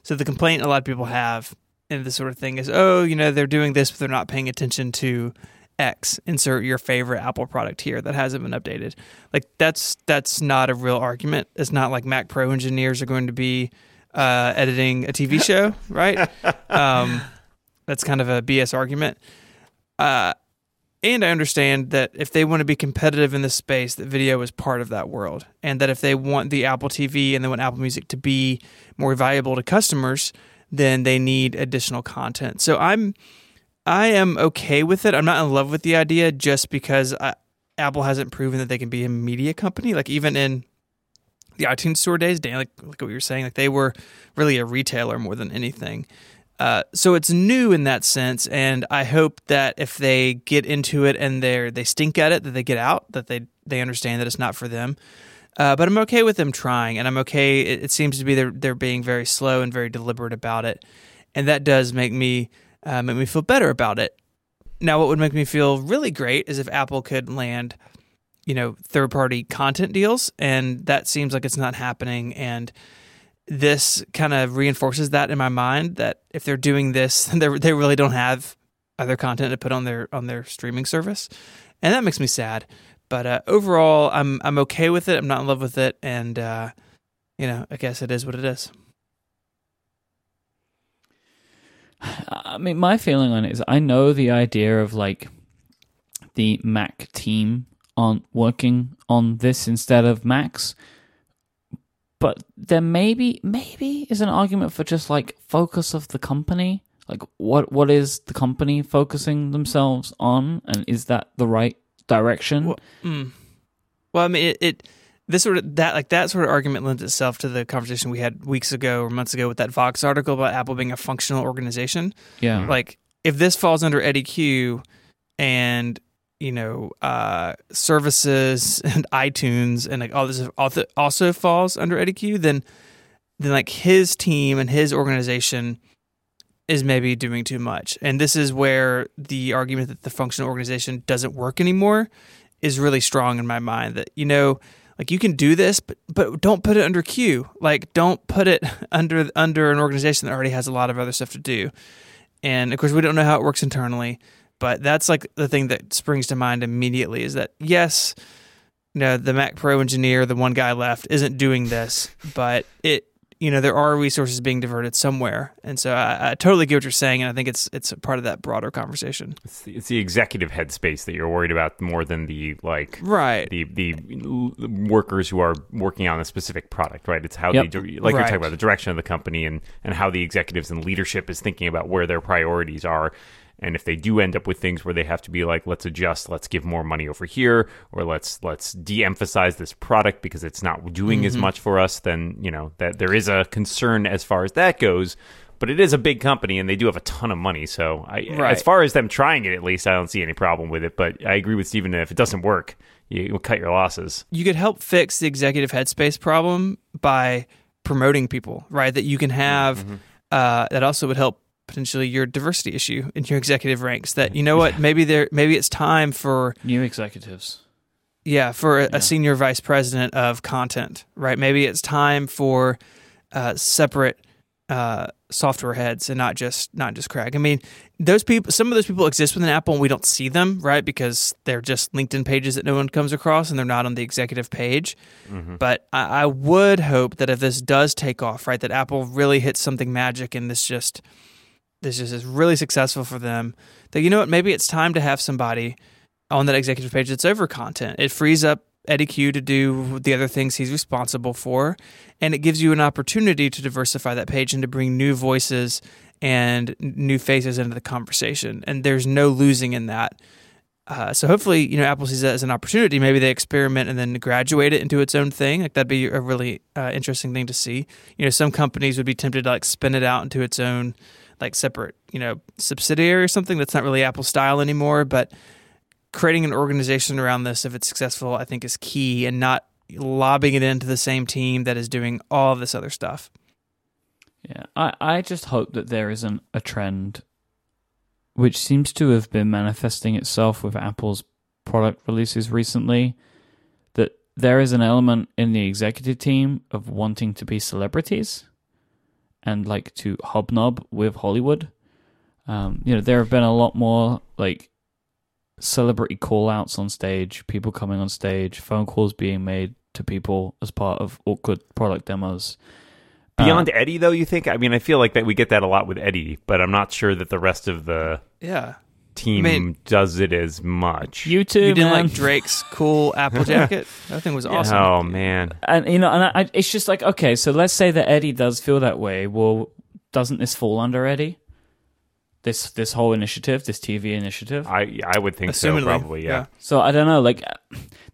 so the complaint a lot of people have in this sort of thing is, oh, you know, they're doing this, but they're not paying attention to X. Insert your favorite Apple product here that hasn't been updated. Like that's that's not a real argument. It's not like Mac Pro engineers are going to be uh, editing a TV show, right? um, that's kind of a BS argument. Uh, and I understand that if they want to be competitive in this space, that video is part of that world. And that if they want the Apple TV and they want Apple Music to be more valuable to customers, then they need additional content. So I'm I am okay with it. I'm not in love with the idea just because I, Apple hasn't proven that they can be a media company. Like even in the iTunes Store days, Dan, like, like what you were saying, like they were really a retailer more than anything. Uh, so it's new in that sense, and I hope that if they get into it and they they stink at it, that they get out, that they they understand that it's not for them. Uh, but I'm okay with them trying, and I'm okay. It, it seems to be they're they're being very slow and very deliberate about it, and that does make me uh, make me feel better about it. Now, what would make me feel really great is if Apple could land you know, third party content deals, and that seems like it's not happening. And this kind of reinforces that in my mind that if they're doing this, they really don't have other content to put on their on their streaming service, and that makes me sad. But uh, overall, I'm I'm okay with it. I'm not in love with it, and uh, you know, I guess it is what it is. I mean, my feeling on it is I know the idea of like the Mac team on working on this instead of Macs, but there maybe maybe is an argument for just like focus of the company. Like what what is the company focusing themselves on, and is that the right direction? Well, mm. well I mean, it, it this sort of that like that sort of argument lends itself to the conversation we had weeks ago or months ago with that Vox article about Apple being a functional organization. yeah, Like if this falls under Eddy Cue and you know uh, services and iTunes and like all this also also falls under Eddy Cue, then then like his team and his organization is maybe doing too much. And this is where the argument that the functional organization doesn't work anymore is really strong in my mind that you know like you can do this but but don't put it under Cue. Like don't put it under under an organization that already has a lot of other stuff to do. And of course we don't know how it works internally, but that's like the thing that springs to mind immediately is that yes, you know, the Mac Pro engineer, the one guy left, isn't doing this, but it you know there are resources being diverted somewhere, and so I, I totally get what you're saying, and I think it's it's a part of that broader conversation. It's the, it's the executive headspace that you're worried about more than the like Right. the the workers who are working on a specific product, right? It's how Yep. they like you're talking about the direction of the company and and how the executives and leadership is thinking about where their priorities are. And if they do end up with things where they have to be like, let's adjust, let's give more money over here, or let's let's de-emphasize this product because it's not doing as much for us, then you know that there is a concern as far as that goes. But it is a big company, and they do have a ton of money. So, I, Right. as far as them trying it, at least, I don't see any problem with it. But I agree with Stephen. If it doesn't work, you, cut your losses. you could help fix the executive headspace problem by promoting people, right? That you can have uh, that also would help potentially your diversity issue in your executive ranks. That you know what, maybe there, maybe it's time for new executives. yeah for a, Yeah. a senior vice president of content, right? Maybe it's time for uh, separate uh, software heads and not just not just Craig. I mean, those people, some of those people exist within Apple, and we don't see them, right? Because they're just LinkedIn pages that no one comes across, and they're not on the executive page. But I, I would hope that if this does take off, right, that Apple really hits something magic, and this just this just is really successful for them. That you know what, maybe it's time to have somebody on that executive page that's over content. It frees up Eddy Cue to do the other things he's responsible for, and it gives you an opportunity to diversify that page and to bring new voices and new faces into the conversation. And there's no losing in that. Uh, so hopefully, you know, Apple sees that as an opportunity. Maybe they experiment and then graduate it into its own thing. Like that'd be a really uh, interesting thing to see. You know, some companies would be tempted to like spin it out into its own, like separate, you know, subsidiary or something that's not really Apple style anymore. But creating an organization around this, if it's successful, I think is key, and not lobbing it into the same team that is doing all this other stuff. Yeah, I, I just hope that there isn't a trend which seems to have been manifesting itself with Apple's product releases recently that there is an element in the executive team of wanting to be celebrities and like to hobnob with Hollywood. Um, you know, there have been a lot more like celebrity call outs on stage, people coming on stage, phone calls being made to people as part of awkward product demos. Uh, Beyond Eddy, though, you think? I mean, I feel like that we get that a lot with Eddy, but I'm not sure that the rest of the Yeah. Team I mean- does it as much. You too, You didn't man. like Drake's cool Apple jacket? That thing was awesome. Oh man, and you know, and I, it's just like okay, so let's say that Eddy does feel that way. Well, doesn't this fall under Eddy? This this whole initiative, this TV initiative. I I would think Assumedly, so, probably. Yeah. So I don't know, like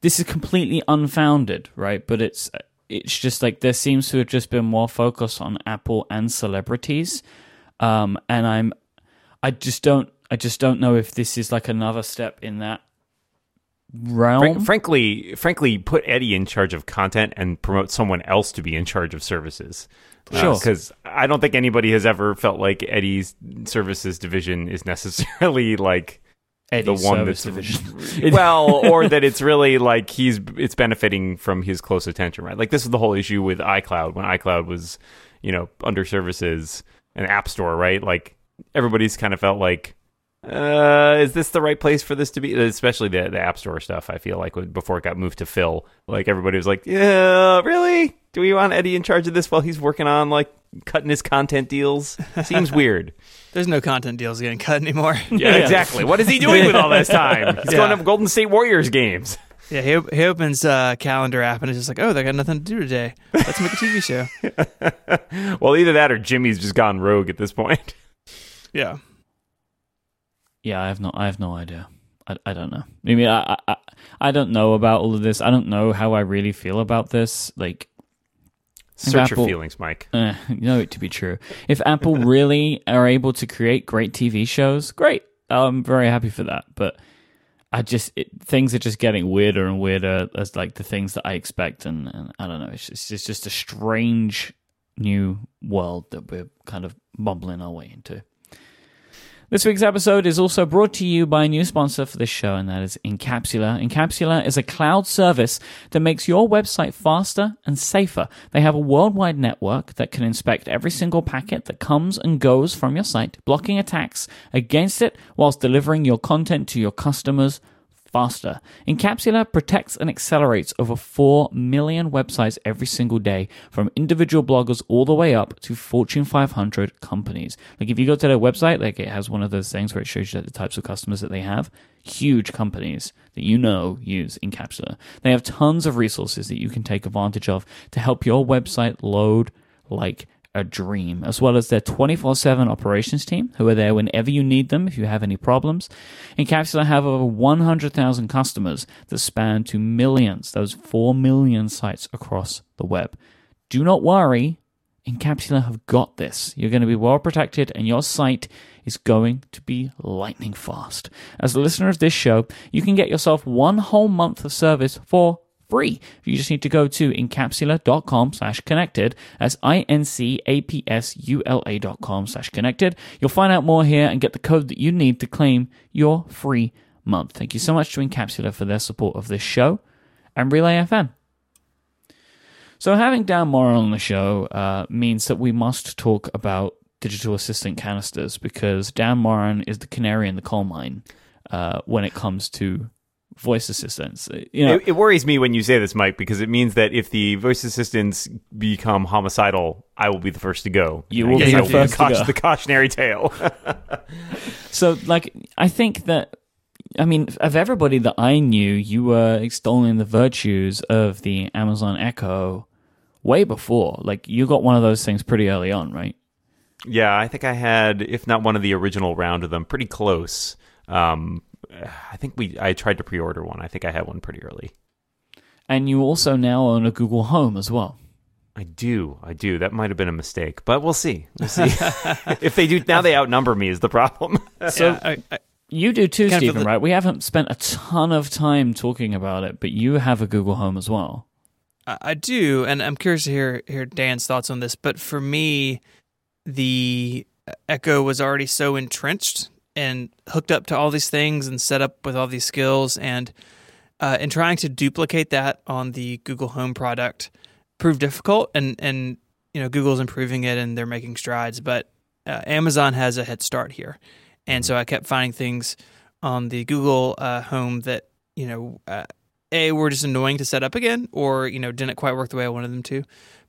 this is completely unfounded, right? But it's it's just like there seems to have just been more focus on Apple and celebrities, um, and I'm I just don't I just don't know if this is like another step in that realm. Frank, frankly, frankly, put Eddy in charge of content and promote someone else to be in charge of services. Uh, sure. because I don't think anybody has ever felt like Eddy's services division is necessarily like Eddy's the one that's division. well, or that it's really like he's it's benefiting from his close attention, right? Like this is the whole issue with iCloud when iCloud was, you know, under services and App Store, right? Like everybody's kind of felt like, uh, is this the right place for this to be? Especially the the App Store stuff. I feel like when- before it got moved to Phil, like everybody was like, yeah, really? Do we want Eddy in charge of this while he's working on like cutting his content deals? Seems weird. There's no content deals getting cut anymore. Yeah, exactly. What is he doing with all this time? He's Yeah. going to Golden State Warriors games. Yeah, he, op- he opens uh, calendar app and it's just like, oh, they got nothing to do today. Let's make a TV show. well, either that or Jimmy's just gone rogue at this point. Yeah. Yeah, I have no, I have no idea. I, I don't know. I mean, I, I, I don't know about all of this. I don't know how I really feel about this. Like, Search Apple- your feelings, Myke. uh, you know it to be true. If Apple really are able to create great TV shows, great. I'm very happy for that. But I just it, things are just getting weirder and weirder as like the things that I expect, and, and I don't know. It's just, it's just a strange new world that we're kind of bumbling our way into. This week's episode is also brought to you by a new sponsor for this show, and that is Incapsula. Incapsula is a cloud service that makes your website faster and safer. They have a worldwide network that can inspect every single packet that comes and goes from your site, blocking attacks against it whilst delivering your content to your customers faster. Incapsula protects and accelerates over 4 million websites every single day, from individual bloggers all the way up to Fortune 500 companies. Like if you go to their website, like it has one of those things where it shows you the types of customers that they have. Huge companies that you know use Incapsula. They have tons of resources that you can take advantage of to help your website load like a dream, as well as their 24 7 operations team, who are there whenever you need them if you have any problems. Incapsula have over 100,000 customers that span to millions, those 4 million sites across the web. Do not worry, Incapsula have got this. You're going to be well protected, and your site is going to be lightning fast. As a listener of this show, you can get yourself one whole month of service for free. You just need to go to incapsula.com slash connected. That's I-N-C-A-P-S-U-L-A dot com slash connected. You'll find out more here and get the code that you need to claim your free month. Thank you so much to Incapsula for their support of this show and Relay FM. So having Dan Moren on the show uh, means that we must talk about digital assistant canisters because Dan Moren is the canary in the coal mine uh, when it comes to voice assistants. You know, It, it worries me when you say this, Myke, because it means that if the voice assistants become homicidal, I will be the first to go. You will be the first to go. The cautionary tale. So, like, I think that, I mean, of everybody that I knew, you were extolling the virtues of the Amazon Echo way before. Like, you got one of those things pretty early on, right? yeah, I think I had, if not one of the original round of them, pretty close. Um, I think we. I tried to pre-order one. I think I had one pretty early. And you also now own a Google Home as well. I do. I do. That might have been a mistake, but we'll see. We'll see. if they do, now they outnumber me is the problem. So, Yeah, I, I, you do too, Stephen, the- right? We haven't spent a ton of time talking about it, but you have a Google Home as well. I I do, and I'm curious to hear hear Dan's thoughts on this. But for me, the Echo was already so entrenched and hooked up to all these things and set up with all these skills, and uh, in trying to duplicate that on the Google Home product proved difficult. And and you know Google's improving it and they're making strides, but uh, Amazon has a head start here, and so I kept finding things on the Google uh, Home that you know. Uh, a were just annoying to set up again or you know didn't quite work the way i wanted them to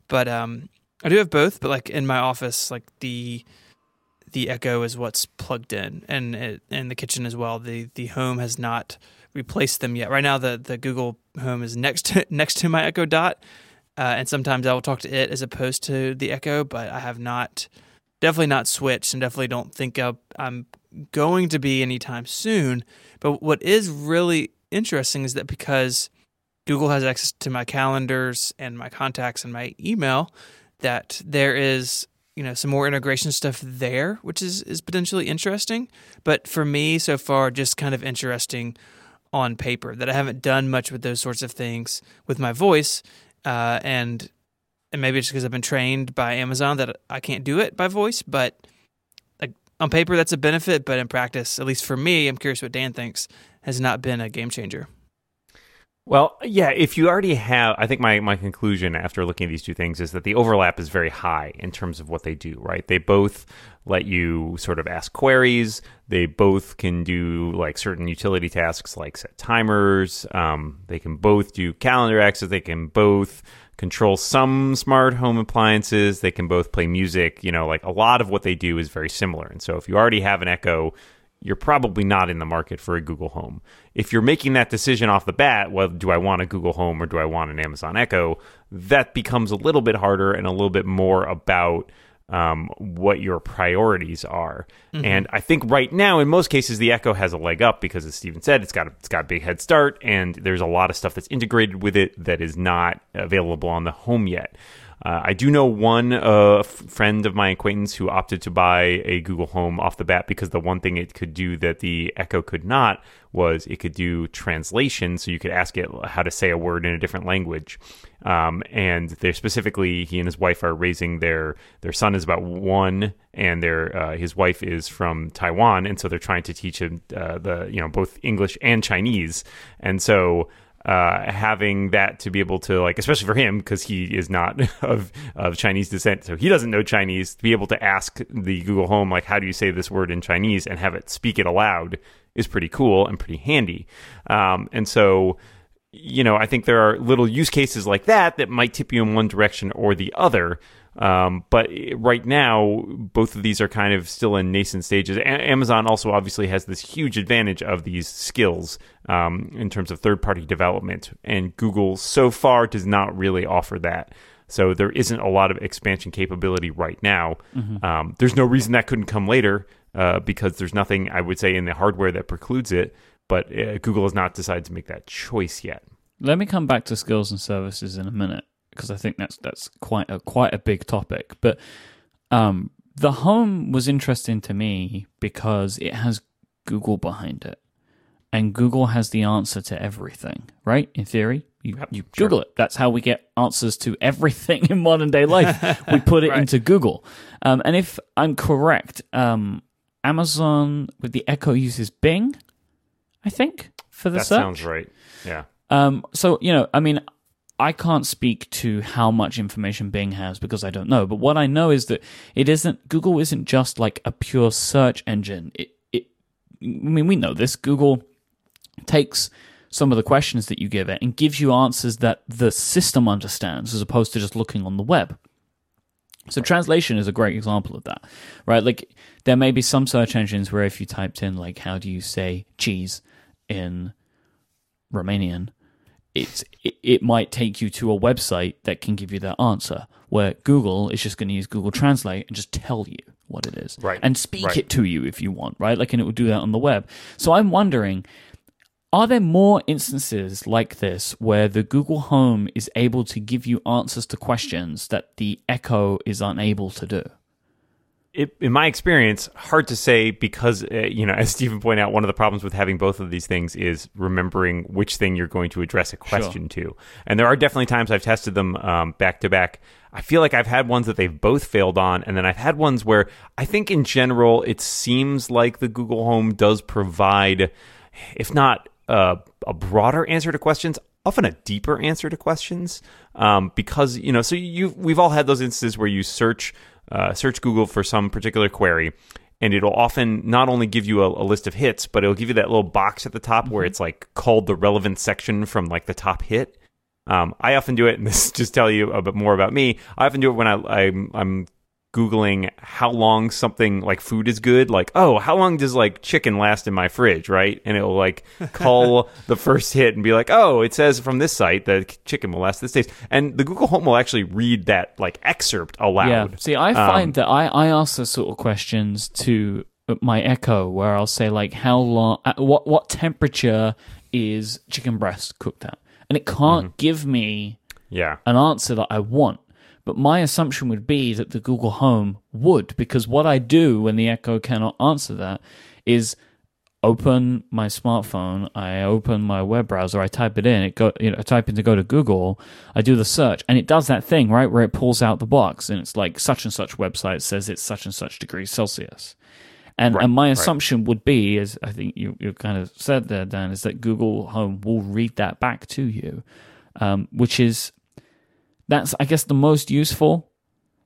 but um i do have both but like in my office like the the echo is what's plugged in and and the kitchen as well. The the home has not replaced them yet. Right now the the google home is next to next to my echo dot uh, and sometimes i will talk to it as opposed to the echo but i have not definitely not switched and definitely don't think I'll, i'm going to be anytime soon. But what is really interesting is that because Google has access to my calendars and my contacts and my email, that there is you know some more integration stuff there, which is is potentially interesting. But for me, so far, just kind of interesting on paper that I haven't done much with those sorts of things with my voice, uh, and and maybe it's because I've been trained by Amazon that I can't do it by voice, but like on paper that's a benefit, but in practice, at least for me, I'm curious what Dan thinks, has not been a game changer. Well, yeah, if you already have, I think my, my conclusion after looking at these two things is that the overlap is very high in terms of what they do, right? They both let you sort of ask queries. They both can do like certain utility tasks like set timers. Um, they can both do calendar access. They can both control some smart home appliances. They can both play music. You know, like a lot of what they do is very similar. And so if you already have an Echo, you're probably not in the market for a Google Home. If you're making that decision off the bat, well, do I want a Google Home or do I want an Amazon Echo? That becomes a little bit harder and a little bit more about um, what your priorities are. Mm-hmm. And I think right now, in most cases, the Echo has a leg up because, as Stephen said, it's got a, it's got a big head start, and there's a lot of stuff that's integrated with it that is not available on the home yet. Uh, I do know one uh, friend of my acquaintance who opted to buy a Google Home off the bat because the one thing it could do that the Echo could not was it could do translation, so you could ask it how to say a word in a different language. Um, and they're specifically, he and his wife are raising their their son is about one, and their uh, his wife is from Taiwan, and so they're trying to teach him uh, the you know both English and Chinese, and so uh, having that to be able to like, especially for him because he is not of of Chinese descent, so he doesn't know Chinese. To be able to ask the Google Home like, how do you say this word in Chinese, and have it speak it aloud is pretty cool and pretty handy. Um, and so, you know, I think there are little use cases like that that might tip you in one direction or the other. Um, but right now, both of these are kind of still in nascent stages. A- Amazon also obviously has this huge advantage of these skills um, in terms of third party development, and Google so far does not really offer that. So there isn't a lot of expansion capability right now. Mm-hmm. Um, there's no reason that couldn't come later uh, because there's nothing I would say in the hardware that precludes it. But uh, Google has not decided to make that choice yet. Let me come back to skills and services in a minute because I think that's that's quite a quite a big topic. But um, the home was interesting to me because it has Google behind it, and Google has the answer to everything. Right? In theory, you yep, you Google sure. it. That's how we get answers to everything in modern day life. we put it right. into Google. Um, and if I'm correct, um, Amazon with the Echo uses Bing. I think for the that search. sounds right. Yeah. Um, so you know, I mean, I can't speak to how much information Bing has because I don't know. But what I know is that it isn't Google isn't just like a pure search engine. It, it I mean, we know this. Google takes some of the questions that you give it and gives you answers that the system understands as opposed to just looking on the web. So translation is a great example of that, right? Like there may be some search engines where if you typed in like how do you say cheese in Romanian, it's it, it might take you to a website that can give you that answer where google is just going to use google translate and just tell you what it is right and speak right. it to you if you want right? Like and it will do that on the web. So i'm wondering are there more instances like this where the google home is able to give you answers to questions that the echo is unable to do it, in my experience, hard to say because, uh, you know, as Stephen pointed out, one of the problems with having both of these things is remembering which thing you're going to address a question sure. to. And there are definitely times I've tested them um, back to back. I feel like I've had ones that they've both failed on, and then I've had ones where I think in general it seems like the Google Home does provide, if not uh, a broader answer to questions, often a deeper answer to questions. Um, because you know, so you we've all had those instances where you search uh, search Google for some particular query, and it'll often not only give you a, a, list of hits, but it'll give you that little box at the top mm-hmm. where it's like called the relevant section from like the top hit. Um, I often do it, and this just tell you a bit more about me. I often do it when I, I'm, I'm googling how long something like food is good like oh how long does like chicken last in my fridge? Right? And it'll like call the first hit and be like oh it says from this site that chicken will last this days and the google home will actually read that like excerpt aloud. Yeah. See i find um, that i i ask those sort of questions to my echo where i'll say like how long uh, what what temperature is chicken breast cooked at? And it can't mm-hmm. give me yeah. an answer that i want but my assumption would be that the Google Home would, because what I do when the Echo cannot answer that is open my smartphone, I open my web browser, I type it in, it go, you know, I type in to go to Google, I do the search, and it does that thing, right, where it pulls out the box, and it's like such and such website says it's such and such degrees Celsius. And, Right, and my right. assumption would be, as I think you, you kind of said there, Dan, is that Google Home will read that back to you, um, which is that's I guess the most useful.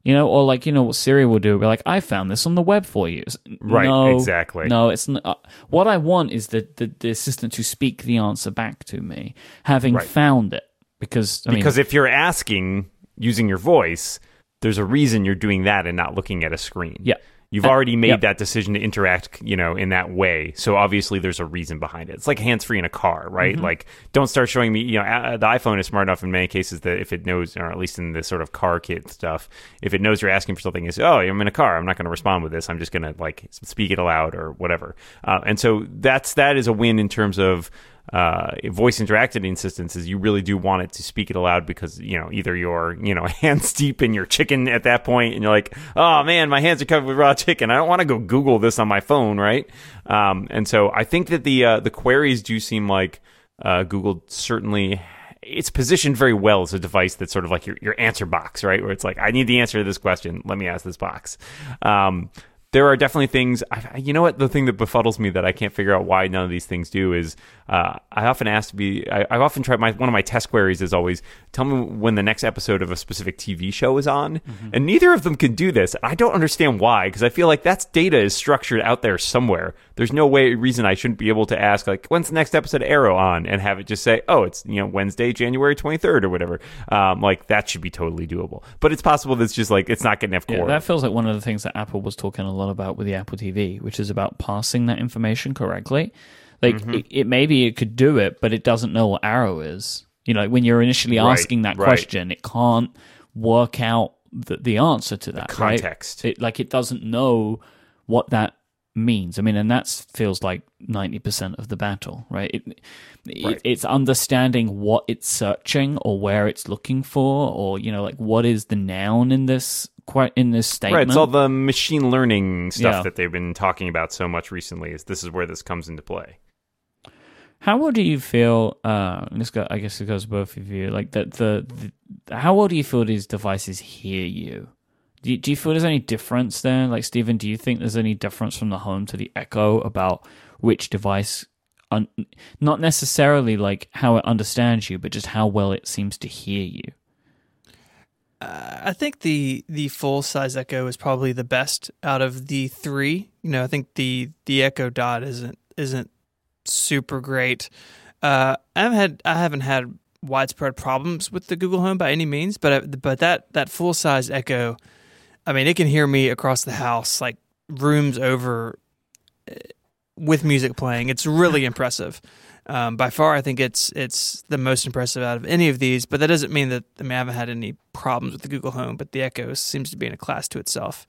You know, or like you know what Siri will do, be like, "I found this on the web for you." Right, no, exactly. No, it's not. Uh, what I want is the, the the assistant to speak the answer back to me, having Right. found it. Because I mean, because if you're asking using your voice, there's a reason you're doing that and not looking at a screen. Yeah. You've Uh, already made yep. that decision to interact, you know, in that way. So obviously there's a reason behind it. It's like hands free in a car, right? Mm-hmm. Like don't start showing me, you know, uh, the iPhone is smart enough in many cases that if it knows, or at least in this sort of car kit stuff, if it knows you're asking for something, is oh, I'm in a car. I'm not going to respond with this. I'm just going to like speak it aloud or whatever. Uh, and so that's that is a win in terms of uh, voice interacted assistance is you really do want it to speak it aloud because you know either you're you know hands deep in your chicken at that point and you're like oh man my hands are covered with raw chicken I don't want to go Google this on my phone right um, and so I think that the uh, the queries do seem like uh, Google certainly it's positioned very well as a device that's sort of like your, your answer box, right? Where it's like, I need the answer to this question. Let me ask this box. Um, there are definitely things. I, you know what? The thing that befuddles me that I can't figure out why none of these things do is uh, I often ask to be. I, I often try my one of my test queries is always tell me when the next episode of a specific TV show is on, and neither of them can do this. I don't understand why because I feel like that's data is structured out there somewhere. There's no way reason I shouldn't be able to ask like when's the next episode of Arrow on and have it just say oh it's you know Wednesday January 23rd or whatever. Um, like that should be totally doable. But it's possible that it's just like it's not getting enough Yeah, core. that feels like one of the things that Apple was talking a lot about with the Apple TV, which is about passing that information correctly. Like Mm-hmm. it, it maybe it could do it, but it doesn't know what arrow is. You know, when you're initially Right, asking that right. question, it can't work out the, the answer to that right? context. It like it doesn't know what that means. I mean, and that feels like ninety percent of the battle, right? It, Right. It, it's understanding what it's searching or where it's looking for, or you know, like what is the noun in this quite in this statement. Right, it's all the machine learning stuff Yeah. that they've been talking about so much recently. Is this is where this comes into play? How well do you feel? Uh, this go, I guess it goes both of you. Like that, the, the how well do you feel these devices hear you? Do, you? do you feel there's any difference there? Like Stephen, do you think there's any difference from the Home to the Echo about which device? Un- not necessarily like how it understands you, but just how well it seems to hear you. I think the the full size Echo is probably the best out of the three. You know, I think the the Echo Dot isn't isn't super great. Uh, I haven't had I haven't had widespread problems with the Google Home by any means, but I- but that that full size Echo, I mean, it can hear me across the house, like rooms over, eh, with music playing. It's really impressive. Um, by far, I think it's it's the most impressive out of any of these. But that doesn't mean that I mean I haven't had any problems with the Google Home. But the Echo seems to be in a class to itself.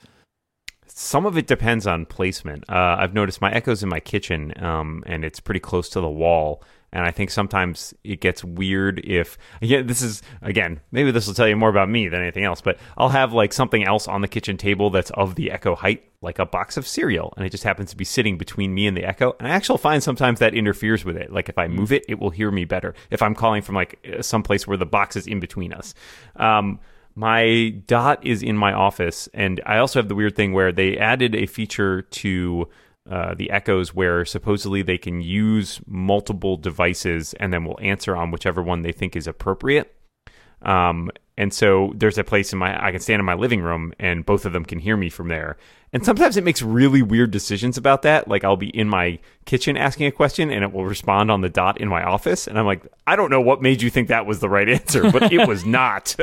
Some of it depends on placement. Uh, I've noticed my Echo's in my kitchen, um, and it's pretty close to the wall. And I think sometimes it gets weird if, yeah, this is, again, maybe this will tell you more about me than anything else, but I'll have like something else on the kitchen table that's of the Echo height, like a box of cereal, and it just happens to be sitting between me and the Echo. And I actually find sometimes that interferes with it. Like if I move it, it will hear me better if I'm calling from like uh, someplace where the box is in between us. Um, my dot is in my office, and I also have the weird thing where they added a feature to uh, the Echoes where supposedly they can use multiple devices and then will answer on whichever one they think is appropriate. Um, and so there's a place in my I can stand in my living room and both of them can hear me from there. And sometimes it makes really weird decisions about that. Like I'll be in my kitchen asking a question and it will respond on the dot in my office and I'm like, I don't know what made you think that was the right answer, but it was not.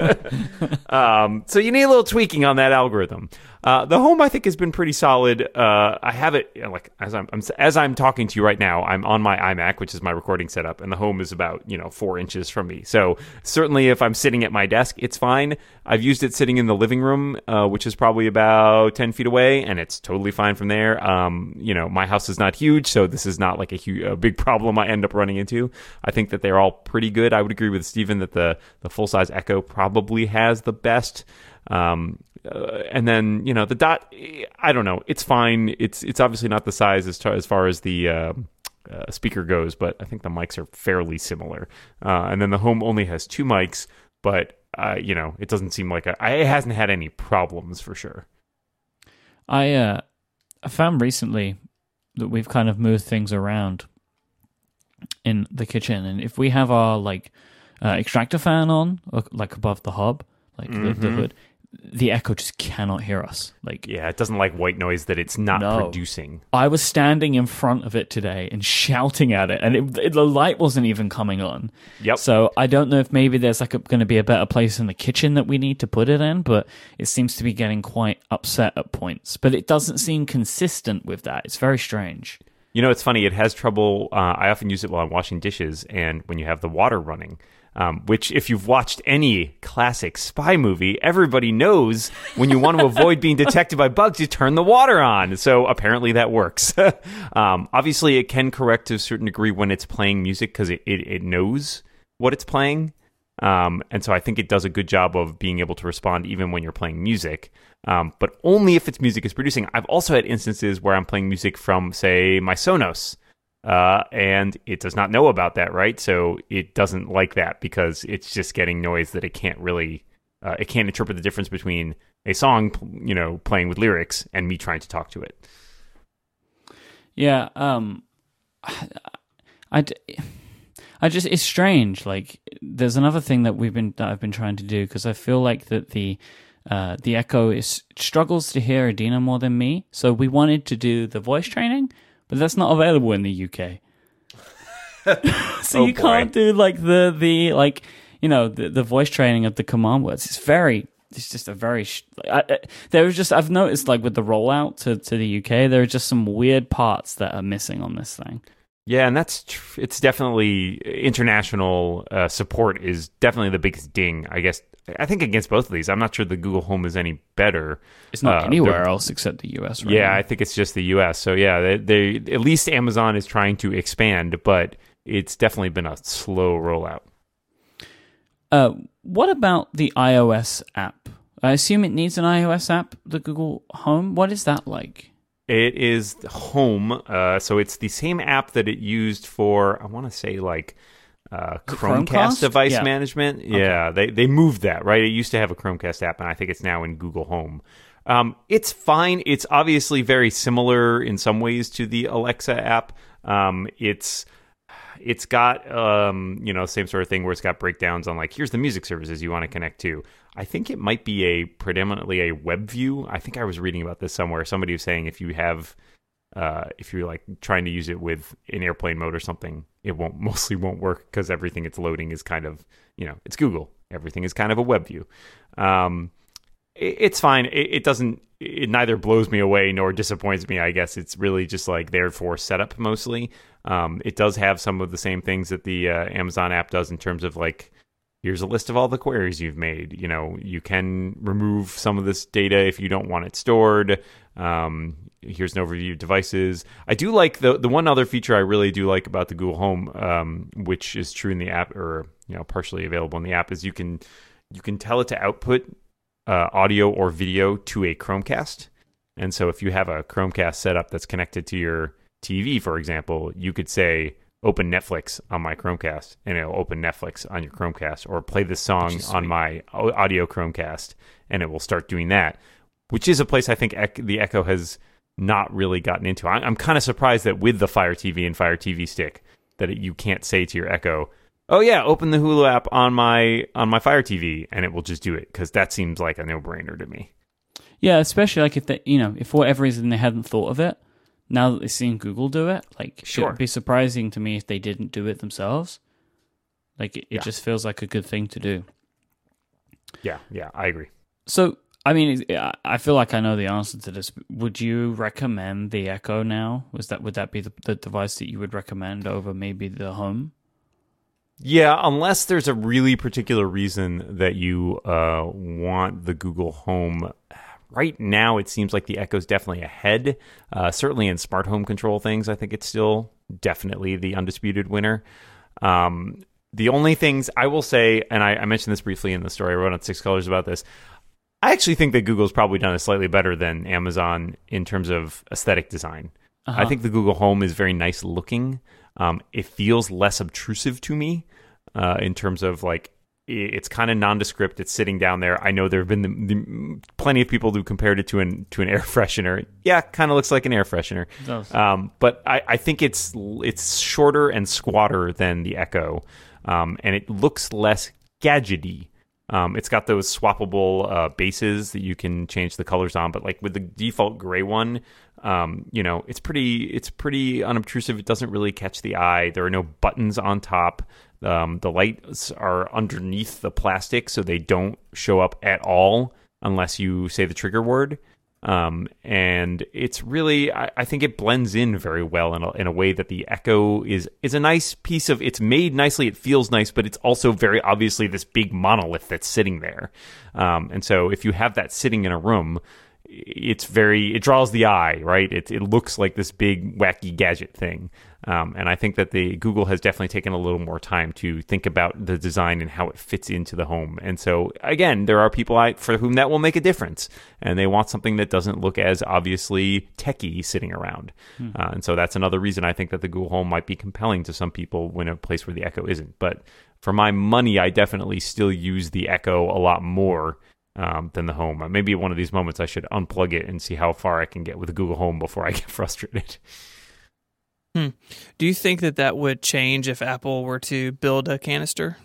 um, so you need a little tweaking on that algorithm. Uh, the home I think has been pretty solid. Uh, I have it you know, like as I'm, I'm as I'm talking to you right now. I'm on my iMac, which is my recording setup, and the home is about you know four inches from me. So certainly, if I'm sitting at my desk, it's fine. I've used it sitting in the living room, uh, which is probably about ten feet away, and it's totally fine from there. Um, you know, my house is not huge, so this is not like a, huge, a big problem I end up running into. I think that they're all pretty good. I would agree with Stephen that the the full size Echo probably has the best. Um, uh, and then you know the dot. I don't know. It's fine. It's it's obviously not the size as, as far as the uh, uh, speaker goes, but I think the mics are fairly similar. Uh, and then the home only has two mics, but uh, you know it doesn't seem like a, I, it hasn't had any problems for sure. I uh, I found recently that we've kind of moved things around in the kitchen, and if we have our like uh, extractor fan on, or, like above the hob, like the, the hood, the echo just cannot hear us. Like Yeah, it doesn't like white noise that it's not No. producing. I was standing in front of it today and shouting at it, and it, it- the light wasn't even coming on. Yep. So I don't know if maybe there's like going to be a better place in the kitchen that we need to put it in, but it seems to be getting quite upset at points. But it doesn't seem consistent with that. It's very strange. You know, it's funny. It has trouble. Uh, I often use it while I'm washing dishes, and when you have the water running. Um, which, if you've watched any classic spy movie, everybody knows when you want to avoid being detected by bugs, you turn the water on. So apparently that works. um, obviously, it can correct to a certain degree when it's playing music because it, it, it knows what it's playing. Um, and so I think it does a good job of being able to respond even when you're playing music, um, but only if its music is producing. I've also had instances where I'm playing music from, say, my Sonos, uh, and it does not know about that, right? So it doesn't like that because it's just getting noise that it can't really, uh, it can't interpret the difference between a song, you know, playing with lyrics and me trying to talk to it. Yeah. Um. I just it's strange. Like there's another thing that we've been that I've been trying to do because I feel like that the uh, the Echo is struggles to hear Adina more than me. So we wanted to do the voice training, but that's not available in the UK. so Oh, you boy. can't do like the the like you know the the voice training of the command words. It's very it's just a very sh- I, I, there was just I've noticed like with the rollout to to the UK there are just some weird parts that are missing on this thing. Yeah, and that's tr- it's definitely international uh, support is definitely the biggest ding. I guess I think against both of these, I'm not sure the Google Home is any better. It's not Uh, anywhere else except the US. Right Yeah, now. I think it's just the U.S. So yeah, they, they at least Amazon is trying to expand, but it's definitely been a slow rollout. Uh, what about the iOS app? I assume it needs an iOS app, the Google Home. What is that like? It is Home, uh, so it's the same app that it used for I want to say like uh, Chromecast, Chromecast? device Yeah. management. Yeah, they they moved that right. It used to have a Chromecast app, and I think it's now in Google Home. Um, it's fine. It's obviously very similar in some ways to the Alexa app. Um, it's it's got um, you know same sort of thing where it's got breakdowns on like here's the music services you want to connect to. I think it might be a predominantly a web view. I think I was reading about this somewhere. Somebody was saying if you have uh, if you're like trying to use it with an airplane mode or something, it won't mostly won't work because everything it's loading is kind of you know it's Google. Everything is kind of a web view. Um, it, it's fine. It, it doesn't. It neither blows me away nor disappoints me. I guess it's really just like there for setup mostly. Um, it does have some of the same things that the uh, Amazon app does in terms of like here's a list of all the queries you've made. You know, you can remove some of this data if you don't want it stored. Um, here's an overview of devices. I do like the the one other feature I really do like about the Google Home, um, which is true in the app or you know partially available in the app, is you can you can tell it to output uh, audio or video to a Chromecast. And so if you have a Chromecast setup that's connected to your TV, for example, you could say open Netflix on my Chromecast and it'll open Netflix on your Chromecast or play this song on my audio Chromecast and it will start doing that, which is a place I think the Echo has not really gotten into. I'm kind of surprised that with the Fire TV and Fire TV stick that it, you can't say to your Echo, "Oh yeah, open the Hulu app on my on my Fire TV," and it will just do it because that seems like a no brainer to me. Yeah, especially like if they, you know, if for whatever reason they hadn't thought of it, now that they've seen Google do it, like it Sure. would be surprising to me if they didn't do it themselves. Like it, it Yeah. just feels like a good thing to do. Yeah, yeah, I agree. So, I mean, I- I feel like I know the answer to this. Would you recommend the Echo now? Was that would that be the, the device that you would recommend over maybe the Home? Yeah, unless there's a really particular reason that you uh, want the Google Home. Right now, it seems like the Echo's definitely ahead. Uh, certainly in smart home control things, I think it's still definitely the undisputed winner. Um, the only things I will say, and I, I mentioned this briefly in the story I wrote on Six Colors about this, I actually think that Google's probably done it slightly better than Amazon in terms of aesthetic design. I think the Google Home is very nice looking. Um, it feels less obtrusive to me uh, in terms of like it's kind of nondescript. It's sitting down there. I know there have been the, the, plenty of people who compared it to an to an air freshener. Yeah, kind of looks like an air freshener. Um, but I, I think it's it's shorter and squatter than the Echo, um, and it looks less gadgety. Um, it's got those swappable uh, bases that you can change the colors on, but like with the default gray one, um, you know, it's pretty it's pretty unobtrusive. It doesn't really catch the eye. There are no buttons on top. Um, the lights are underneath the plastic, so they don't show up at all unless you say the trigger word. Um, and it's really, I, I, think it blends in very well in a, in a way that the Echo is is a nice piece of. It's made nicely, it feels nice, but it's also very obviously this big monolith that's sitting there. Um, and so, if you have that sitting in a room, it's very it draws the eye, right? It it looks like this big wacky gadget thing. Um, and I think that the Google has definitely taken a little more time to think about the design and how it fits into the home. And so again, there are people I, for whom that will make a difference, and they want something that doesn't look as obviously techy sitting around. Hmm. Uh, and so that's another reason I think that the Google Home might be compelling to some people when a place where the Echo isn't. But for my money, I definitely still use the Echo a lot more um, than the home. Maybe one of these moments I should unplug it and see how far I can get with Google Home before I get frustrated. Hmm. Do you think that that would change if Apple were to build a canister?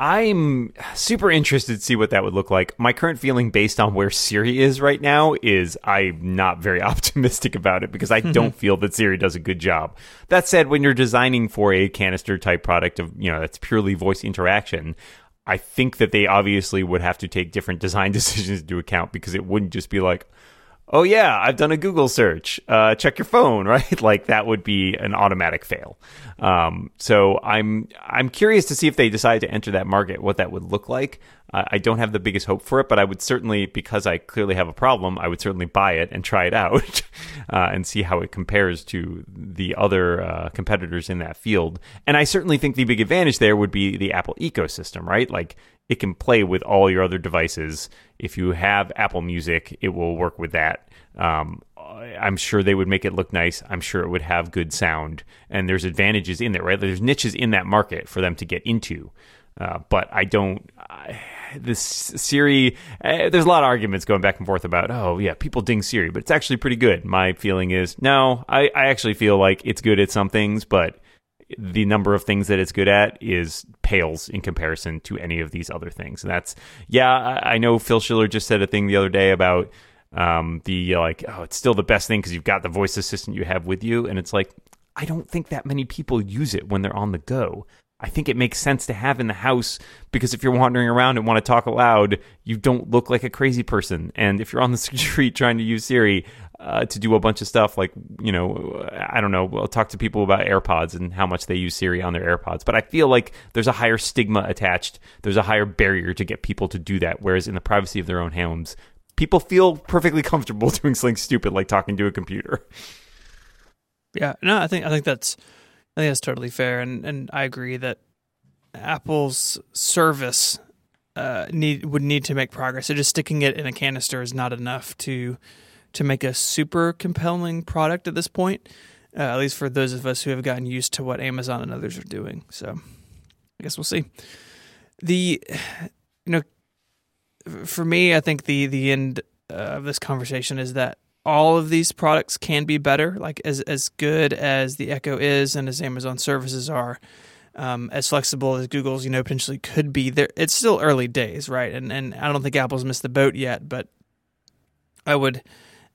I'm super interested to see what that would look like. My current feeling, based on where Siri is right now, is I'm not very optimistic about it because I don't feel that Siri does a good job. That said, when you're designing for a canister type product of you know that's purely voice interaction, I think that they obviously would have to take different design decisions into account because it wouldn't just be like, oh yeah, I've done a Google search. Uh, check your phone, right? like that would be an automatic fail. Um, so I'm I'm curious to see if they decide to enter that market, what that would look like. I don't have the biggest hope for it, but I would certainly, because I clearly have a problem, I would certainly buy it and try it out uh, and see how it compares to the other uh, competitors in that field. And I certainly think the big advantage there would be the Apple ecosystem, right? Like it can play with all your other devices. If you have Apple Music, it will work with that. Um, I'm sure they would make it look nice. I'm sure it would have good sound, and there's advantages in there, right? There's niches in that market for them to get into. Uh, but I don't. I, this Siri, uh, there's a lot of arguments going back and forth about, oh yeah, people ding Siri, but it's actually pretty good. My feeling is, no, I, I actually feel like it's good at some things, but the number of things that it's good at is pales in comparison to any of these other things. And that's yeah, I, I know Phil Schiller just said a thing the other day about um, the like oh it's still the best thing because you've got the voice assistant you have with you, and it's like I don't think that many people use it when they're on the go. I think it makes sense to have in the house because if you're wandering around and want to talk aloud, you don't look like a crazy person. And if you're on the street trying to use Siri, uh, to do a bunch of stuff like you know I don't know. I'll talk to people about AirPods and how much they use Siri on their AirPods, but I feel like there's a higher stigma attached. There's a higher barrier to get people to do that. Whereas in the privacy of their own homes, people feel perfectly comfortable doing something stupid like talking to a computer. Yeah, no, I think I think that's I think that's totally fair, and and I agree that Apple's service uh, need would need to make progress. So just sticking it in a canister is not enough to to make a super compelling product at this point. Uh, at least for those of us who have gotten used to what Amazon and others are doing. So I guess we'll see. The you know for me, I think the the end uh, of this conversation is that all of these products can be better. Like as as good as the Echo is, and as Amazon services are, um, as flexible as Google's, you know, potentially could be. There, it's still early days, right? And and I don't think Apple's missed the boat yet, but I would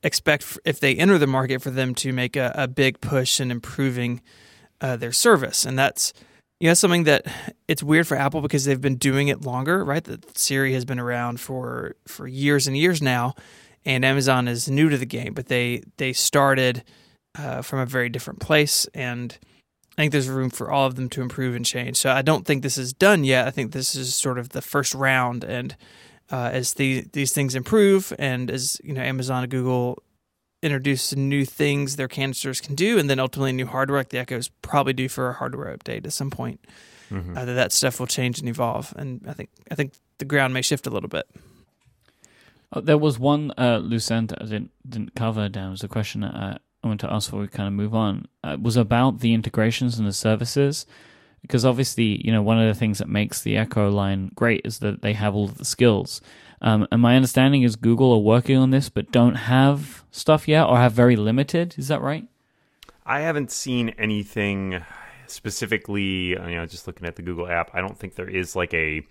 expect if they enter the market for them to make a, a big push in improving uh, their service, and that's you know something that it's weird for Apple because they've been doing it longer, right? That Siri has been around for for years and years now, and Amazon is new to the game, but they they started uh, from a very different place, and I think there's room for all of them to improve and change. So I don't think this is done yet. I think this is sort of the first round, and uh, as the, these things improve and as you know Amazon and Google introduce new things their canisters can do, and then ultimately new hardware like the Echo is probably due for a hardware update at some point. Mm-hmm. Uh, that that stuff will change and evolve, and I think I think the ground may shift a little bit. Oh, there was one uh, loose end that I didn't didn't cover. Dan was a question that I, I want to ask before we kind of move on. Uh, was about the integrations and the services because obviously, you know, one of the things that makes the Echo line great is that they have all of the skills. Um, and my understanding is Google are working on this, but don't have stuff yet or have very limited. Is that right? I haven't seen anything specifically, you know, just looking at the Google app. I don't think there is like a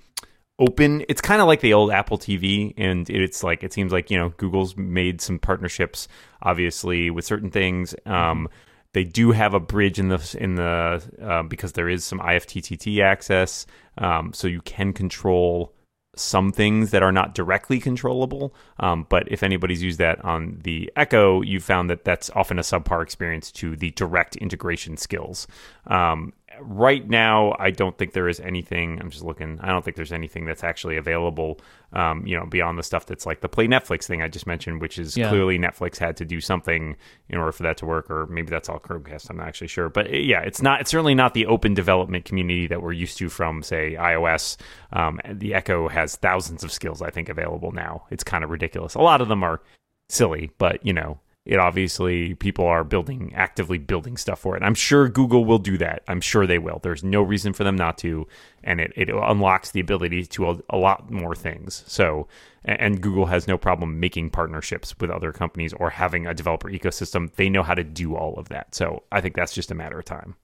open it's kind of like the old apple tv and it's like it seems like you know google's made some partnerships obviously with certain things um, they do have a bridge in the in the uh, because there is some ifttt access um, so you can control some things that are not directly controllable. Um, but if anybody's used that on the Echo, you found that that's often a subpar experience to the direct integration skills. Um, right now, I don't think there is anything. I'm just looking. I don't think there's anything that's actually available. Um, you know, beyond the stuff that's like the Play Netflix thing I just mentioned, which is Yeah. clearly Netflix had to do something in order for that to work, or maybe that's all Chromecast. I'm not actually sure, but uh, yeah, it's not. It's certainly not the open development community that we're used to from, say, iOS. Um, the Echo has thousands of skills I think available now. It's kind of ridiculous. A lot of them are silly, but you know, it obviously people are building actively building stuff for it. I'm sure Google will do that. I'm sure they will. There's no reason for them not to, and it, it unlocks the ability to a, a lot more things. So, and, and Google has no problem making partnerships with other companies or having a developer ecosystem. They know how to do all of that. So, I think that's just a matter of time.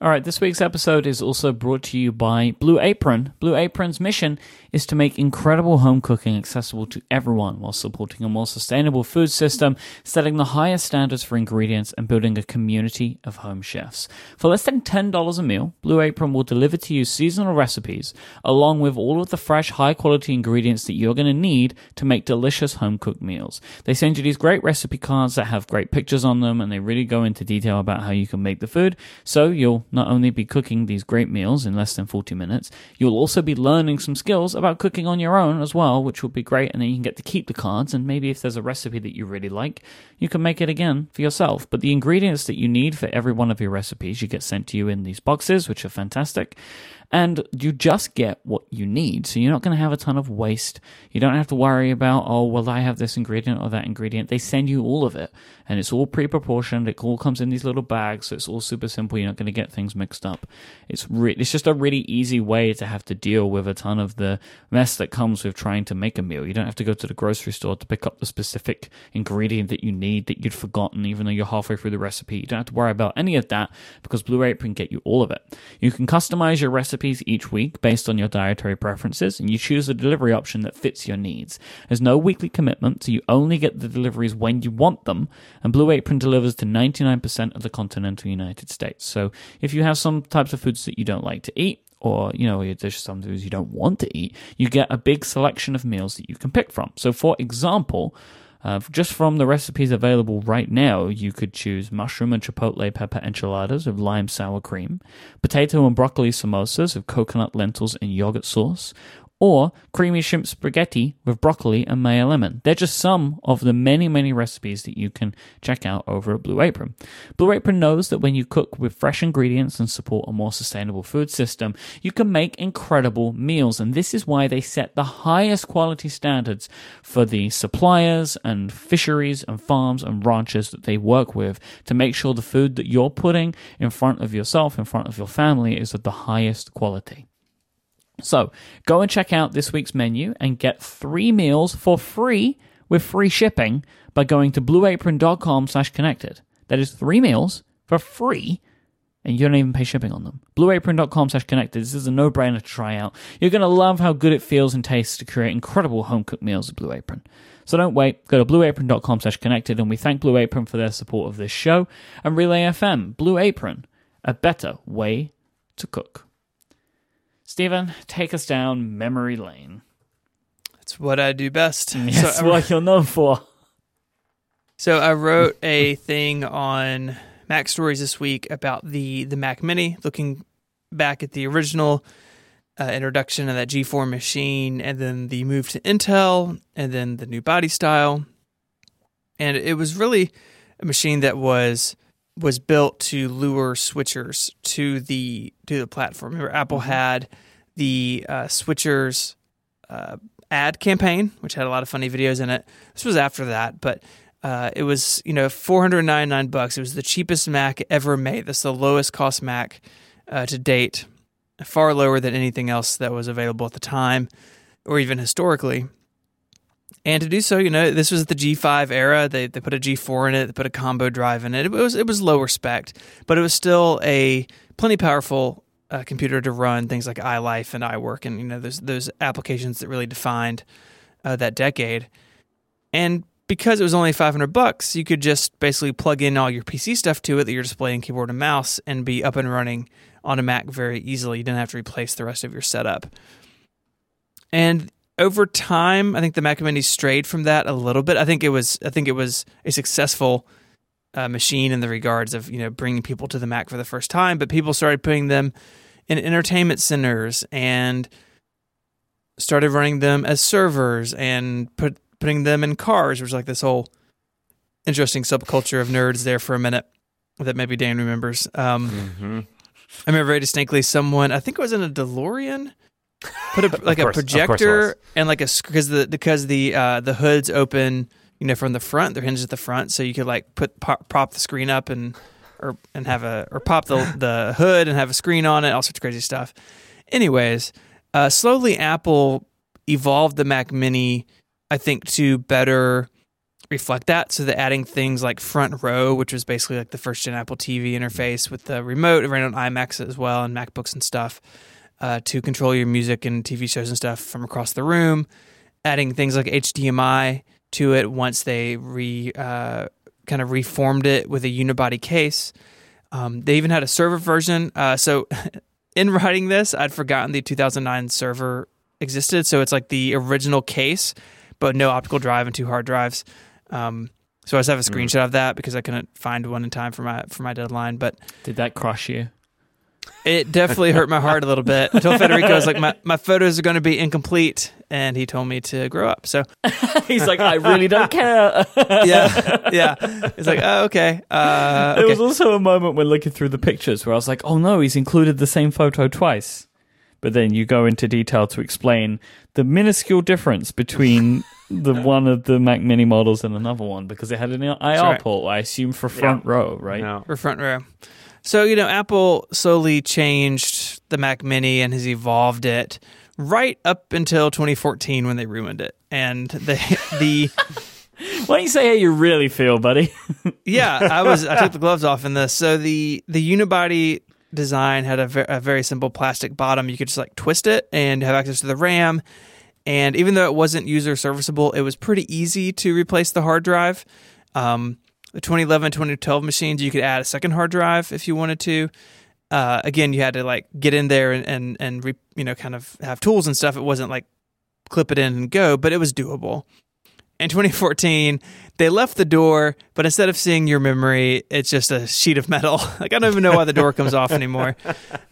All right, this week's episode is also brought to you by Blue Apron. Blue Apron's mission is to make incredible home cooking accessible to everyone while supporting a more sustainable food system, setting the highest standards for ingredients, and building a community of home chefs. For less than $10 a meal, Blue Apron will deliver to you seasonal recipes along with all of the fresh, high quality ingredients that you're going to need to make delicious home cooked meals. They send you these great recipe cards that have great pictures on them and they really go into detail about how you can make the food. So you'll not only be cooking these great meals in less than 40 minutes, you'll also be learning some skills about cooking on your own as well, which will be great. And then you can get to keep the cards. And maybe if there's a recipe that you really like, you can make it again for yourself. But the ingredients that you need for every one of your recipes, you get sent to you in these boxes, which are fantastic. And you just get what you need. So you're not going to have a ton of waste. You don't have to worry about, oh, well, I have this ingredient or that ingredient. They send you all of it. And it's all pre proportioned. It all comes in these little bags. So it's all super simple. You're not going to get things mixed up. It's, re- it's just a really easy way to have to deal with a ton of the mess that comes with trying to make a meal. You don't have to go to the grocery store to pick up the specific ingredient that you need that you'd forgotten, even though you're halfway through the recipe. You don't have to worry about any of that because Blue Apron get you all of it. You can customize your recipes each week based on your dietary preferences, and you choose a delivery option that fits your needs. There's no weekly commitment, so you only get the deliveries when you want them, and Blue Apron delivers to 99% of the continental United States. So if you have some types of foods that you don't like to eat, or you know there's some foods you don't want to eat you get a big selection of meals that you can pick from so for example uh, just from the recipes available right now, you could choose mushroom and chipotle pepper enchiladas with lime sour cream, potato and broccoli samosas with coconut lentils and yogurt sauce, or creamy shrimp spaghetti with broccoli and mayo lemon. They're just some of the many, many recipes that you can check out over at Blue Apron. Blue Apron knows that when you cook with fresh ingredients and support a more sustainable food system, you can make incredible meals. And this is why they set the highest quality standards for the suppliers and fisheries and farms and ranchers that they work with to make sure the food that you're putting in front of yourself, in front of your family, is of the highest quality. So go and check out this week's menu and get three meals for free with free shipping by going to blueapron.com slash connected. That is three meals for free and you don't even pay shipping on them. Blueapron.com slash connected. This is a no-brainer to try out. You're going to love how good it feels and tastes to create incredible home-cooked meals with Blue Apron. So don't wait. Go to blueapron.com slash connected and we thank Blue Apron for their support of this show and Relay FM. Blue Apron, a better way to cook. Stephen, take us down memory lane. That's what I do best. Yes, so, I, what you're known for. so I wrote a thing on MacStories this week about the the Mac Mini, looking back at the original uh, introduction of that G4 machine, and then the move to Intel, and then the new body style, and it was really a machine that was was built to lure switchers to the to the platform. Remember, Apple had the uh, switchers uh, ad campaign, which had a lot of funny videos in it. This was after that, but uh, it was you know 499 bucks. It was the cheapest Mac ever made. That's the lowest cost Mac uh, to date, far lower than anything else that was available at the time or even historically. And to do so, you know, this was the G5 era. They they put a G4 in it, they put a combo drive in it. It was it was lower spec, but it was still a plenty powerful uh, computer to run things like iLife and iWork, and you know those those applications that really defined uh, that decade. And because it was only 500 bucks, you could just basically plug in all your PC stuff to it that you're displaying keyboard and mouse and be up and running on a Mac very easily. You didn't have to replace the rest of your setup. And over time, I think the Mac Mini strayed from that a little bit. I think it was I think it was a successful uh, machine in the regards of you know bringing people to the Mac for the first time, but people started putting them in entertainment centers and started running them as servers and put putting them in cars, which was like this whole interesting subculture of nerds there for a minute that maybe Dan remembers. Um, Mm-hmm. I remember very distinctly someone I think it was in a DeLorean put a, like course- a of course it was. projector and like a because the because the uh, the hoods open you know from the front they're hinged at the front so you could like put pop, prop the screen up and or and have a or pop the the hood and have a screen on it all sorts of crazy stuff. Anyways, uh, slowly Apple evolved the Mac Mini I think to better reflect that. So they're adding things like Front Row, which was basically like the first gen Apple TV interface with the remote. It ran on iMacs as well and MacBooks and stuff uh, to control your music and TV shows and stuff from across the room. Adding things like HDMI to it once they re uh, kind of reformed it with a unibody case. Um, they even had a server version. Uh, so in writing this, I'd forgotten the 2009 server existed. So it's like the original case, but no optical drive and two hard drives. Um, so I just have a screenshot of that because I couldn't find one in time for my for my deadline. But Did that crush you? It definitely hurt my heart a little bit. I told Federico, I was like, my, my photos are going to be incomplete. And he told me to grow up. So, He's like, I really don't care. yeah, yeah. It's like, oh, okay. Uh, There okay. was also a moment when looking through the pictures where I was like, oh no, he's included the same photo twice. But then you go into detail to explain the minuscule difference between the one of the Mac Mini models and another one because it had an IR right. port, I assume for front row, right? No. for front row. So, you know, Apple slowly changed the Mac Mini and has evolved it right up until 2014 when they ruined it. And the, the, Why don't you say how you really feel, buddy? yeah, I was I took the gloves off in this. So the the unibody design had a, ver- a very simple plastic bottom. You could just like twist it and have access to the RAM. And even though it wasn't user serviceable, it was pretty easy to replace the hard drive. Um, the 2011, 2012 machines, you could add a second hard drive if you wanted to. Uh, again, you had to like get in there and and, and re, you know kind of have tools and stuff. It wasn't like clip it in and go, but it was doable. In 2014, they left the door, but instead of seeing your memory, it's just a sheet of metal. Like I don't even know why the door comes off anymore.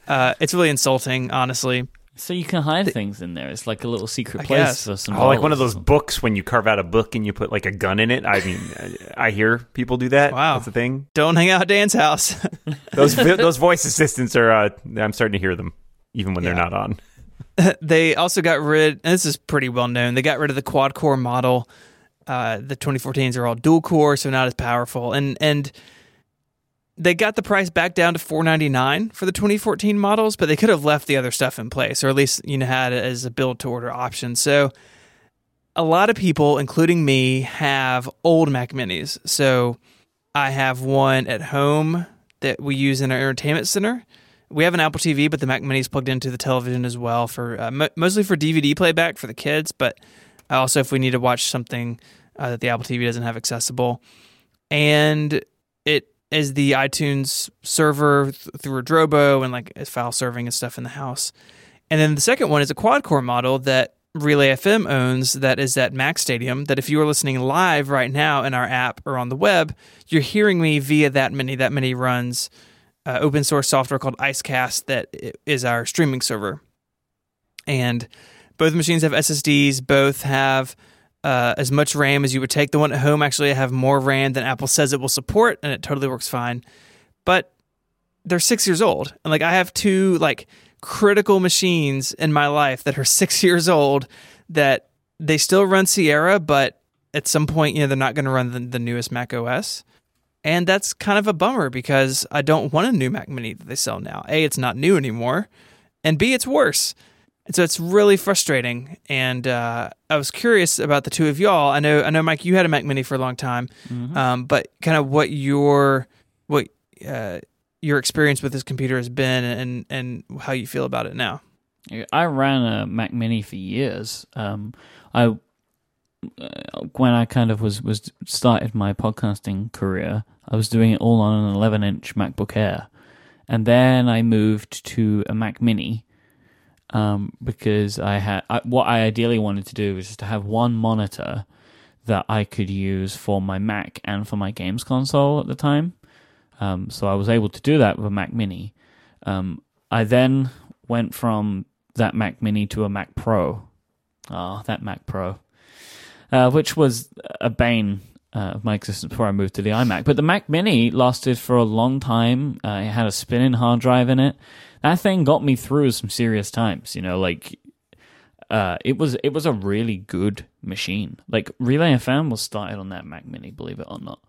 Uh, it's really insulting, honestly. So you can hide things in there. It's like a little secret I place guess. for some Oh, like one of those books when you carve out a book and you put like a gun in it. I mean, I hear people do that. Wow. that's a thing. Don't hang out at Dan's house. Those those voice assistants are. Uh, I'm starting to hear them even when they're not on. they also got rid. And this is pretty well known. They got rid of the quad core model. Uh, the 2014s are all dual core, so not as powerful. And and they got the price back down to 499 for the 2014 models, but they could have left the other stuff in place, or at least you know had it as a build to order option. So a lot of people, including me, have old Mac Minis. So I have one at home that we use in our entertainment center. We have an Apple TV, but the Mac Mini is plugged into the television as well for uh, mo- mostly for DVD playback for the kids, but also if we need to watch something uh, that the Apple TV doesn't have accessible. And it is the iTunes server th- through Drobo and like file serving and stuff in the house. And then the second one is a quad core model that Relay FM owns that is at MacStadium. That if you are listening live right now in our app or on the web, you're hearing me via that mini. That mini runs uh, open source software called Icecast that is our streaming server. And both machines have SSDs, both have uh, as much RAM as you would take. The one at home actually have more RAM than Apple says it will support, and it totally works fine. But they're six years old, and like I have two like critical machines in my life that are six years old that they still run Sierra, but at some point, you know, they're not going to run the, the newest Mac OS. And that's kind of a bummer because I don't want a new Mac Mini that they sell now. A, it's not new anymore, and B, it's worse. And so it's really frustrating. And uh, I was curious about the two of y'all. I know, I know, Myke, you had a Mac Mini for a long time, um, but kind of what your what uh, your experience with this computer has been, and and how you feel about it now. I ran a Mac Mini for years. Um, I uh, when I kind of was was started my podcasting career, I was doing it all on an 11 inch MacBook Air, and then I moved to a Mac Mini um, because I had I, what I ideally wanted to do was just to have one monitor that I could use for my Mac and for my games console at the time. Um, so I was able to do that with a Mac Mini. Um, I then went from that Mac Mini to a Mac Pro. Oh, that Mac Pro, uh, which was a bane uh, of my existence before I moved to the iMac. But the Mac Mini lasted for a long time. Uh, it had a spinning hard drive in it. That thing got me through some serious times. You know, like uh, it was it was a really good machine. Like Relay FM was started on that Mac Mini, believe it or not.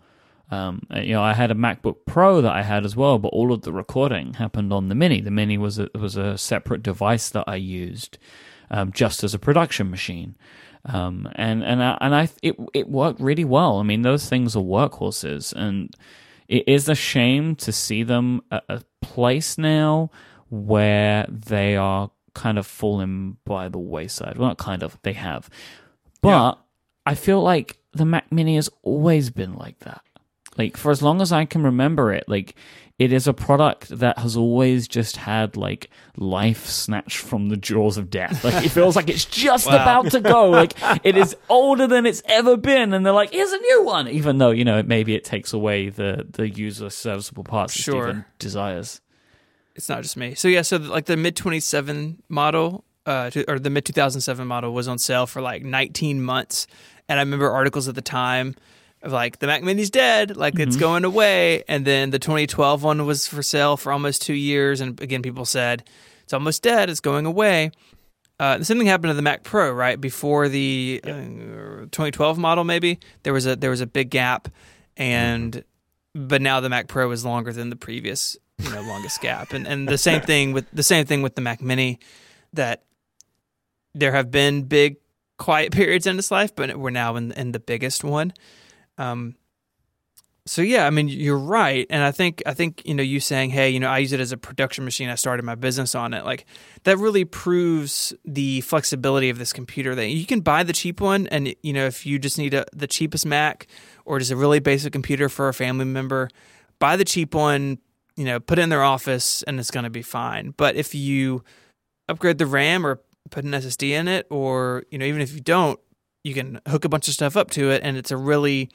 Um, uh, you know, I had a MacBook Pro that I had as well, but all of the recording happened on the Mini. The Mini was a, was a separate device that I used um, just as a production machine, um, and and I, and I it it worked really well. I mean, those things are workhorses, and it is a shame to see them at a place now where they are kind of falling by the wayside. Well, not kind of, they have, but Yeah. I feel like the Mac Mini has always been like that. Like for as long as I can remember it, like it is a product that has always just had like life snatched from the jaws of death. Like it feels like it's just Wow. about to go. Like it is older than it's ever been, and they're like, "Here's a new one," even though you know maybe it takes away the the user serviceable parts Sure. that Stephen desires. It's not just me. So yeah, so like the mid twenty seven model, uh, to- or the mid two thousand seven model was on sale for like nineteen months, and I remember articles at the time of like the Mac Mini's dead, like it's going away, and then the twenty twelve one was for sale for almost two years, and again people said it's almost dead, it's going away. Uh, the same thing happened to the Mac Pro, right? Before the uh, 2012 model. Maybe there was a there was a big gap, and but now the Mac Pro is longer than the previous you know longest gap, and and the same thing with the same thing with the Mac Mini, that there have been big quiet periods in its life, but we're now in in the biggest one. Um, so yeah, I mean you're right, and I think I think you know you saying, hey, you know, I use it as a production machine. I started my business on it. Like that really proves the flexibility of this computer. That you can buy the cheap one, and you know if you just need a, the cheapest Mac or just a really basic computer for a family member, buy the cheap one. You know, put in their office, and it's going to be fine. But if you upgrade the RAM or put an SSD in it, or you know, even if you don't, you can hook a bunch of stuff up to it, and it's a really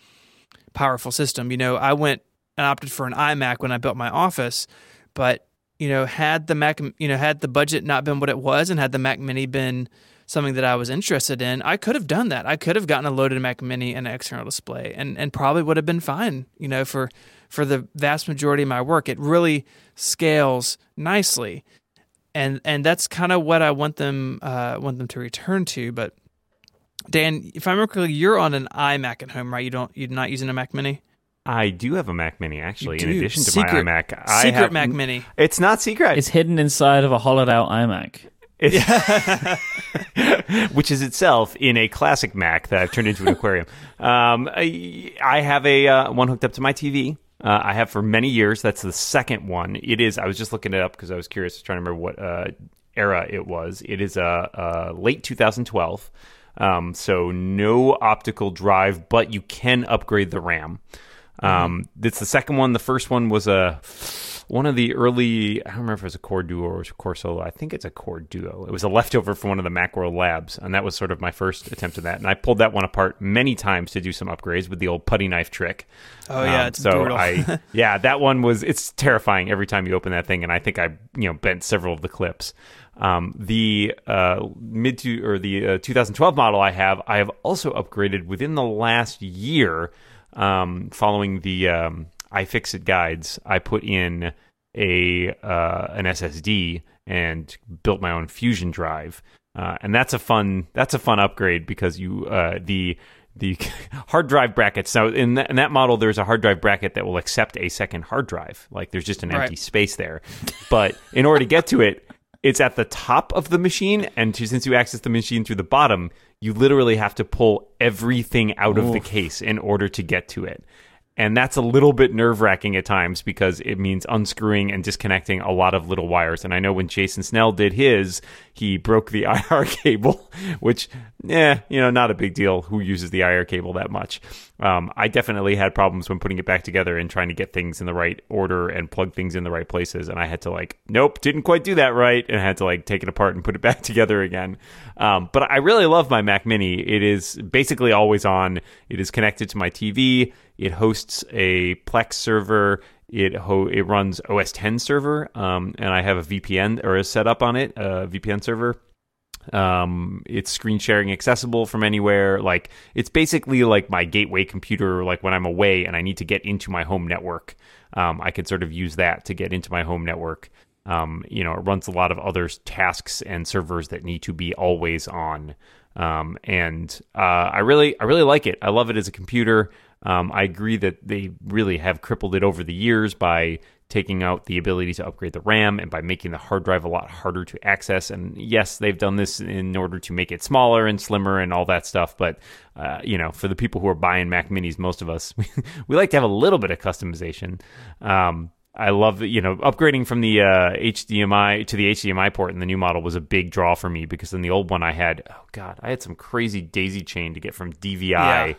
powerful system. You know, I went and opted for an iMac when I built my office, but you know, had the Mac, you know, had the budget not been what it was, and had the Mac Mini been something that I was interested in, I could have done that. I could have gotten a loaded Mac Mini and an external display, and and probably would have been fine. You know, for for the vast majority of my work, it really scales nicely, and and that's kind of what I want them uh, want them to return to. But Dan, if I remember correctly, you're on an iMac at home, right? You don't you're not using a Mac Mini. I do have a Mac Mini actually. In addition to Secret- my iMac, I Secret have, Mac Mini. It's not secret. It's hidden inside of a hollowed out iMac. Which is itself in a classic Mac that I've turned into an aquarium. Um, I, I have a uh, one hooked up to my TV. Uh, I have for many years. That's the second one. It is. I was just looking it up because I was curious, trying to remember what uh, era it was. It is a uh, uh, late 2012. Um, so no optical drive, but you can upgrade the RAM. Um, It's the second one. The first one was a one of the early. I don't remember if it was a Core Duo or a Core Solo. I think it's a Core Duo. It was a leftover from one of the Macworld labs, and that was sort of my first attempt at that. And I pulled that one apart many times to do some upgrades with the old putty knife trick. Oh yeah, Um, it's so brutal. I yeah, that one was it's terrifying every time you open that thing, and I think I you know bent several of the clips. Um, the uh, mid to or the uh, 2012 model I have, I have also upgraded within the last year. Um, following the um, iFixit guides, I put in a uh, an SSD and built my own Fusion drive, uh, and that's a fun that's a fun upgrade because you uh, the the hard drive brackets. So in that, in that model, there's a hard drive bracket that will accept a second hard drive. Like there's just an empty space there. But in order to get to it, it's at the top of the machine, and to, since you access the machine through the bottom, you literally have to pull everything out of the case in order to get to it. And that's a little bit nerve wracking at times because it means unscrewing and disconnecting a lot of little wires. And I know when Jason Snell did his, he broke the IR cable, which, eh, you know, not a big deal. Who uses the IR cable that much? Um, I definitely had problems when putting it back together and trying to get things in the right order and plug things in the right places. And I had to like, nope, didn't quite do that right, and I had to like take it apart and put it back together again. Um, but I really love my Mac Mini. It is basically always on. It is connected to my TV. It hosts a Plex server. It ho- it runs OS 10 server, um, and I have a VPN or a setup on it, a VPN server. Um, it's screen sharing accessible from anywhere. Like it's basically like my gateway computer. Like when I'm away and I need to get into my home network, um, I could sort of use that to get into my home network. Um, you know, it runs a lot of other tasks and servers that need to be always on. Um, and uh, I really, I really like it. I love it as a computer. Um, I agree that they really have crippled it over the years by taking out the ability to upgrade the RAM and by making the hard drive a lot harder to access. And yes, they've done this in order to make it smaller and slimmer and all that stuff. But uh, you know, for the people who are buying Mac Minis, most of us we like to have a little bit of customization. Um, I love you know upgrading from the uh, HDMI to the HDMI port in the new model was a big draw for me because in the old one I had oh god I had some crazy daisy chain to get from DVI. Yeah.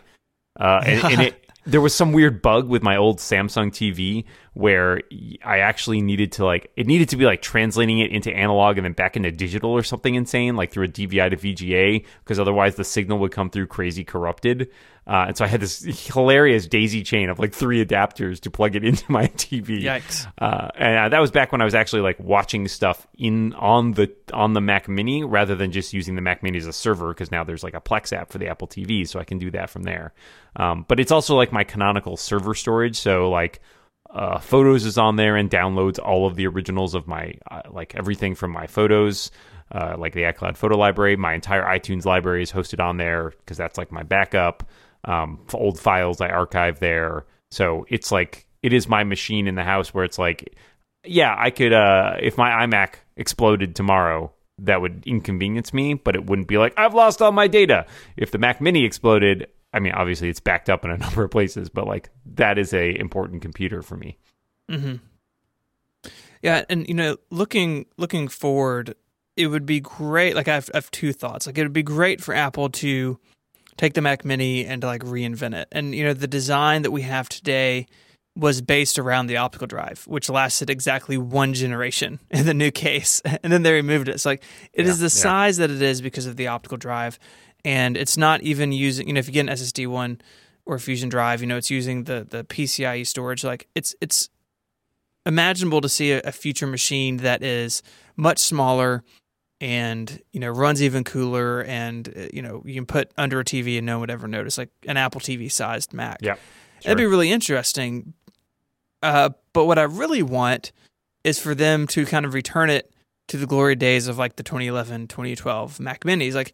Uh, and, and it, there was some weird bug with my old Samsung TV where I actually needed to like it needed to be like translating it into analog and then back into digital or something insane like through a DVI to VGA because otherwise the signal would come through crazy corrupted. Uh, and so I had this hilarious daisy chain of like three adapters to plug it into my TV. Yikes. Uh, and uh, that was back when I was actually like watching stuff in on the on the Mac Mini rather than just using the Mac Mini as a server because now there's like a Plex app for the Apple TV, so I can do that from there. Um, but it's also like my canonical server storage, so like uh, Photos is on there and downloads all of the originals of my uh, like everything from my photos. Uh, like the iCloud photo library, my entire iTunes library is hosted on there because that's like my backup. Um, old files I archive there, so it's like it is my machine in the house where it's like, yeah, I could uh, if my iMac exploded tomorrow, that would inconvenience me, but it wouldn't be like I've lost all my data. If the Mac Mini exploded, I mean, obviously it's backed up in a number of places, but like that is a important computer for me. hmm Yeah, and you know, looking looking forward, it would be great. Like I have, I have two thoughts. Like it would be great for Apple to take the Mac Mini and like reinvent it. And you know, the design that we have today was based around the optical drive, which lasted exactly one generation in the new case, and then they removed it. It's like it is Yeah, the yeah. size that it is because of the optical drive, and it's not even using. You know, if you get an SSD one or a Fusion drive, you know, it's using the the PCIe storage. Like it's it's imaginable to see a, a future machine that is much smaller and you know runs even cooler and uh, you know you can put under a TV and no one would ever notice like an Apple TV sized Mac. Yeah, That'd be really interesting. Uh, but what I really want is for them to kind of return it to the glory days of like the 2011, 2012 Mac Minis. Like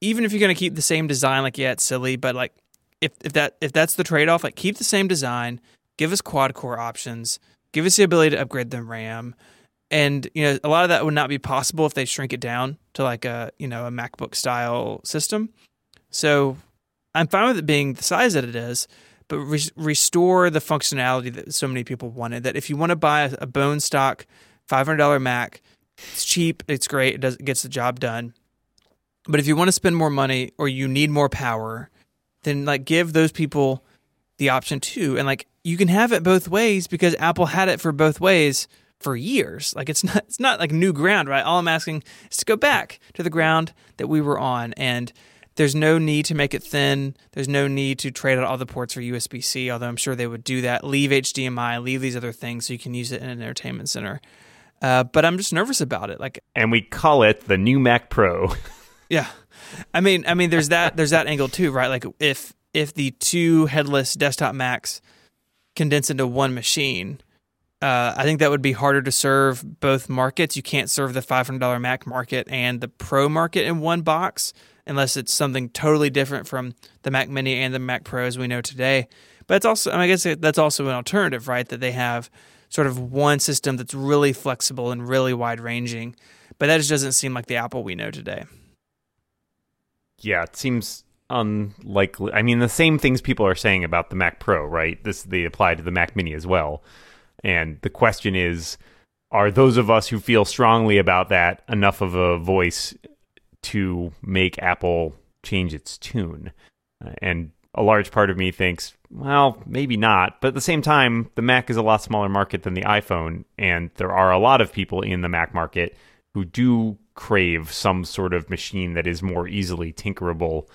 even if you're going to keep the same design, like yeah, it's silly, but like if if that if that's the trade off, like keep the same design, give us quad core options, give us the ability to upgrade the RAM, and you know a lot of that would not be possible if they shrink it down to like a you know a MacBook style system. So I'm fine with it being the size that it is, but re- restore the functionality that so many people wanted. That if you want to buy a, a bone stock $500 Mac, it's cheap, it's great, it does it gets the job done. But if you want to spend more money or you need more power, then like give those people the option too. And like you can have it both ways because Apple had it for both ways for years. Like it's not it's not like new ground, right? All I'm asking is to go back to the ground that we were on and there's no need to make it thin. There's no need to trade out all the ports for USB C, although I'm sure they would do that. Leave HDMI, leave these other things so you can use it in an entertainment center. Uh, but I'm just nervous about it. Like, and we call it the new Mac Pro. yeah, I mean, I mean, there's that, there's that angle too, right? Like, if if the two headless desktop Macs condense into one machine, uh, I think that would be harder to serve both markets. You can't serve the $500 Mac market and the Pro market in one box. unless it's something totally different from the Mac Mini and the Mac Pro as we know today. But it's also, I, mean, I guess that's also an alternative, right? That they have sort of one system that's really flexible and really wide ranging. But that just doesn't seem like the Apple we know today. Yeah, it seems unlikely. I mean, the same things people are saying about the Mac Pro, right? This they apply to the Mac Mini as well. And the question is, are those of us who feel strongly about that enough of a voice to make Apple change its tune? Uh, and a large part of me thinks, well, maybe not. But at the same time, the Mac is a lot smaller market than the iPhone, and there are a lot of people in the Mac market who do crave some sort of machine that is more easily tinkerable.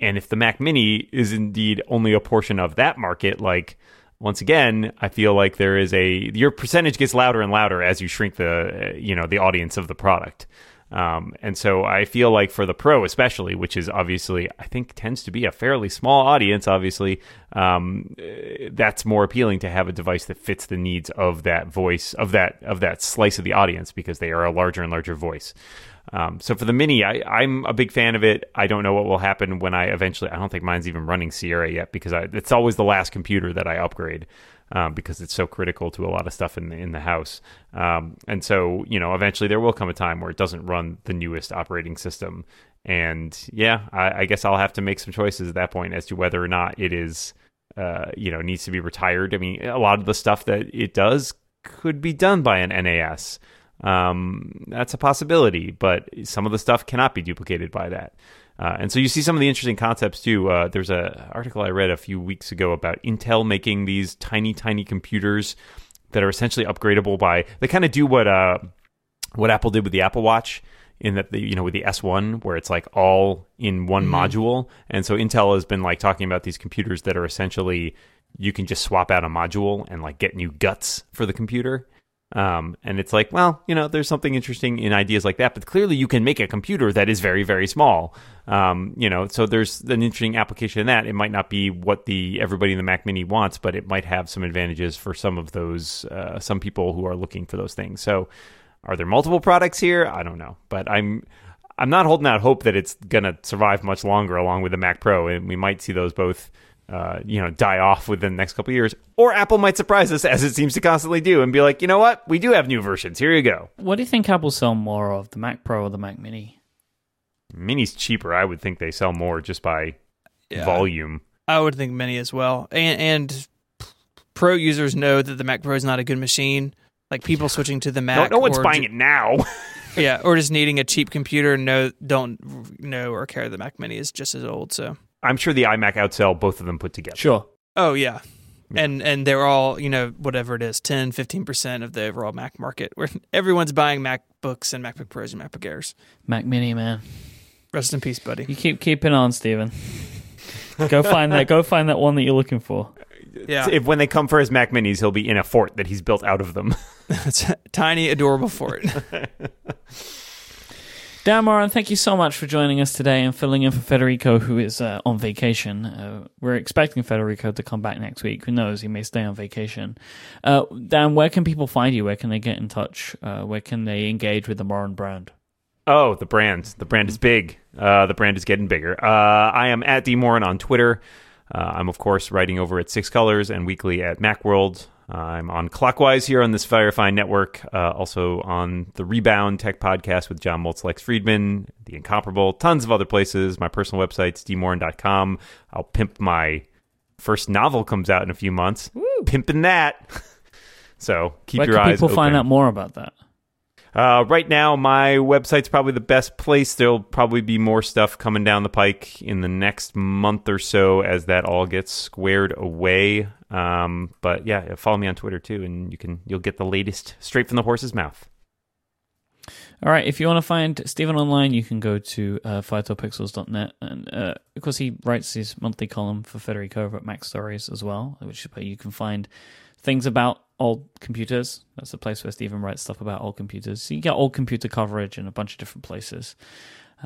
And if the Mac Mini is indeed only a portion of that market, like once again, I feel like there is a your percentage gets louder and louder as you shrink the you know the audience of the product. Um, and so I feel like for the pro, especially, which is obviously, I think tends to be a fairly small audience, obviously, um, that's more appealing to have a device that fits the needs of that voice, of that, of that slice of the audience because they are a larger and larger voice. Um, so for the mini, I, am a big fan of it. I don't know what will happen when I eventually. I don't think mine's even running Sierra yet because I, it's always the last computer that I upgrade um, because it's so critical to a lot of stuff in the in the house. Um, and so you know, eventually there will come a time where it doesn't run the newest operating system. And yeah, I, I guess I'll have to make some choices at that point as to whether or not it is, uh, you know, needs to be retired. I mean, a lot of the stuff that it does could be done by an NAS. Um, that's a possibility, but some of the stuff cannot be duplicated by that. Uh, and so you see some of the interesting concepts too. Uh, there's an article I read a few weeks ago about Intel making these tiny, tiny computers that are essentially upgradable by. They kind of do what uh, what Apple did with the Apple Watch in that the, you know with the S1 where it's like all in one mm-hmm. module. And so Intel has been like talking about these computers that are essentially you can just swap out a module and like get new guts for the computer. Um, and it's like, well, you know, there's something interesting in ideas like that, but clearly you can make a computer that is very, very small. Um, you know, so there's an interesting application in that. It might not be what the everybody in the Mac Mini wants, but it might have some advantages for some of those, uh, some people who are looking for those things. So, are there multiple products here? I don't know, but I'm. I'm not holding out hope that it's to survive much longer along with the Mac Pro, and we might see those both uh, you know, die off within the next couple years, or Apple might surprise us as it seems to constantly do, and be like, you know what, we do have new versions. Here you go. What do you think Apple sell more of, the Mac Pro or the Mac Mini? Mini's cheaper. I would think they sell more just by yeah. volume. I would think Mini as well, and and Pro users know that the Mac Pro is not a good machine. Like people switching to the Mac. No, no one's buying it now. yeah, or just needing a cheap computer. No, don't know or care the Mac Mini is just as old. So I'm sure the iMac outsell both of them put together. Sure. Oh yeah. yeah. And and they're all, you know, whatever it is, 10, 15% of the overall Mac market where everyone's buying MacBooks and MacBook Pros and MacBook Airs. Mac Mini, man. Rest in peace, buddy. You keep keeping on, Stephen. go find that go find that one that you're looking for. Yeah. If when they come for his Mac Minis, he'll be in a fort that he's built out of them. It's a tiny, adorable fort. Dan Moren, thank you so much for joining us today and filling in for Federico, who is uh, on vacation. Uh, we're expecting Federico to come back next week. Who knows? He may stay on vacation. Uh, Dan, where can people find you? Where can they get in touch? Uh, where can they engage with the Moren brand? Oh, the brand. The brand is big. Uh, the brand is getting bigger. Uh, I am at DMoren on Twitter. I'm, of course, writing over at Six Colors and weekly at Macworld. I'm on Clockwise here on this Firefine network, uh, also on the Rebound Tech Podcast with John Moltz, Lex Friedman, The Incomparable, tons of other places. My personal website's dmoren.com. I'll pimp my first novel comes out in a few months. Woo. Pimping that. so keep Where your eyes people open. find out more about that? Uh, right now, my website's probably the best place. There'll probably be more stuff coming down the pike in the next month or so as that all gets squared away. Um, but yeah, follow me on Twitter too, and you can you'll get the latest straight from the horse's mouth. All right, if you want to find Stephen online, you can go to uh, 512pixels.net. And uh, of course, he writes his monthly column for Federico over at MacStories as well, which you can find things about old computers. That's the place where Stephen writes stuff about old computers. So you get old computer coverage in a bunch of different places.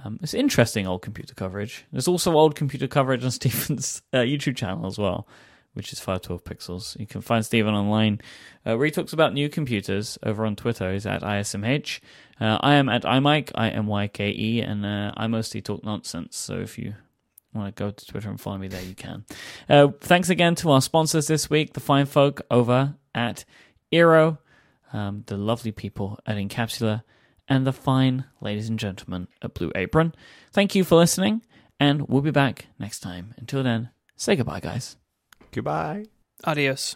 Um, it's interesting old computer coverage. There's also old computer coverage on Stephen's uh, YouTube channel as well, which is 512 pixels. You can find Stephen online uh, where he talks about new computers over on Twitter. He's at ISMH. Uh, I am at iMyke, I M Y K E, and uh, I mostly talk nonsense. So if you want to go to Twitter and follow me there, you can. Uh, thanks again to our sponsors this week, the fine folk over at Eero, um, the lovely people at Incapsula, and the fine ladies and gentlemen at Blue Apron. Thank you for listening, and we'll be back next time. Until then, say goodbye, guys. Goodbye. Adios.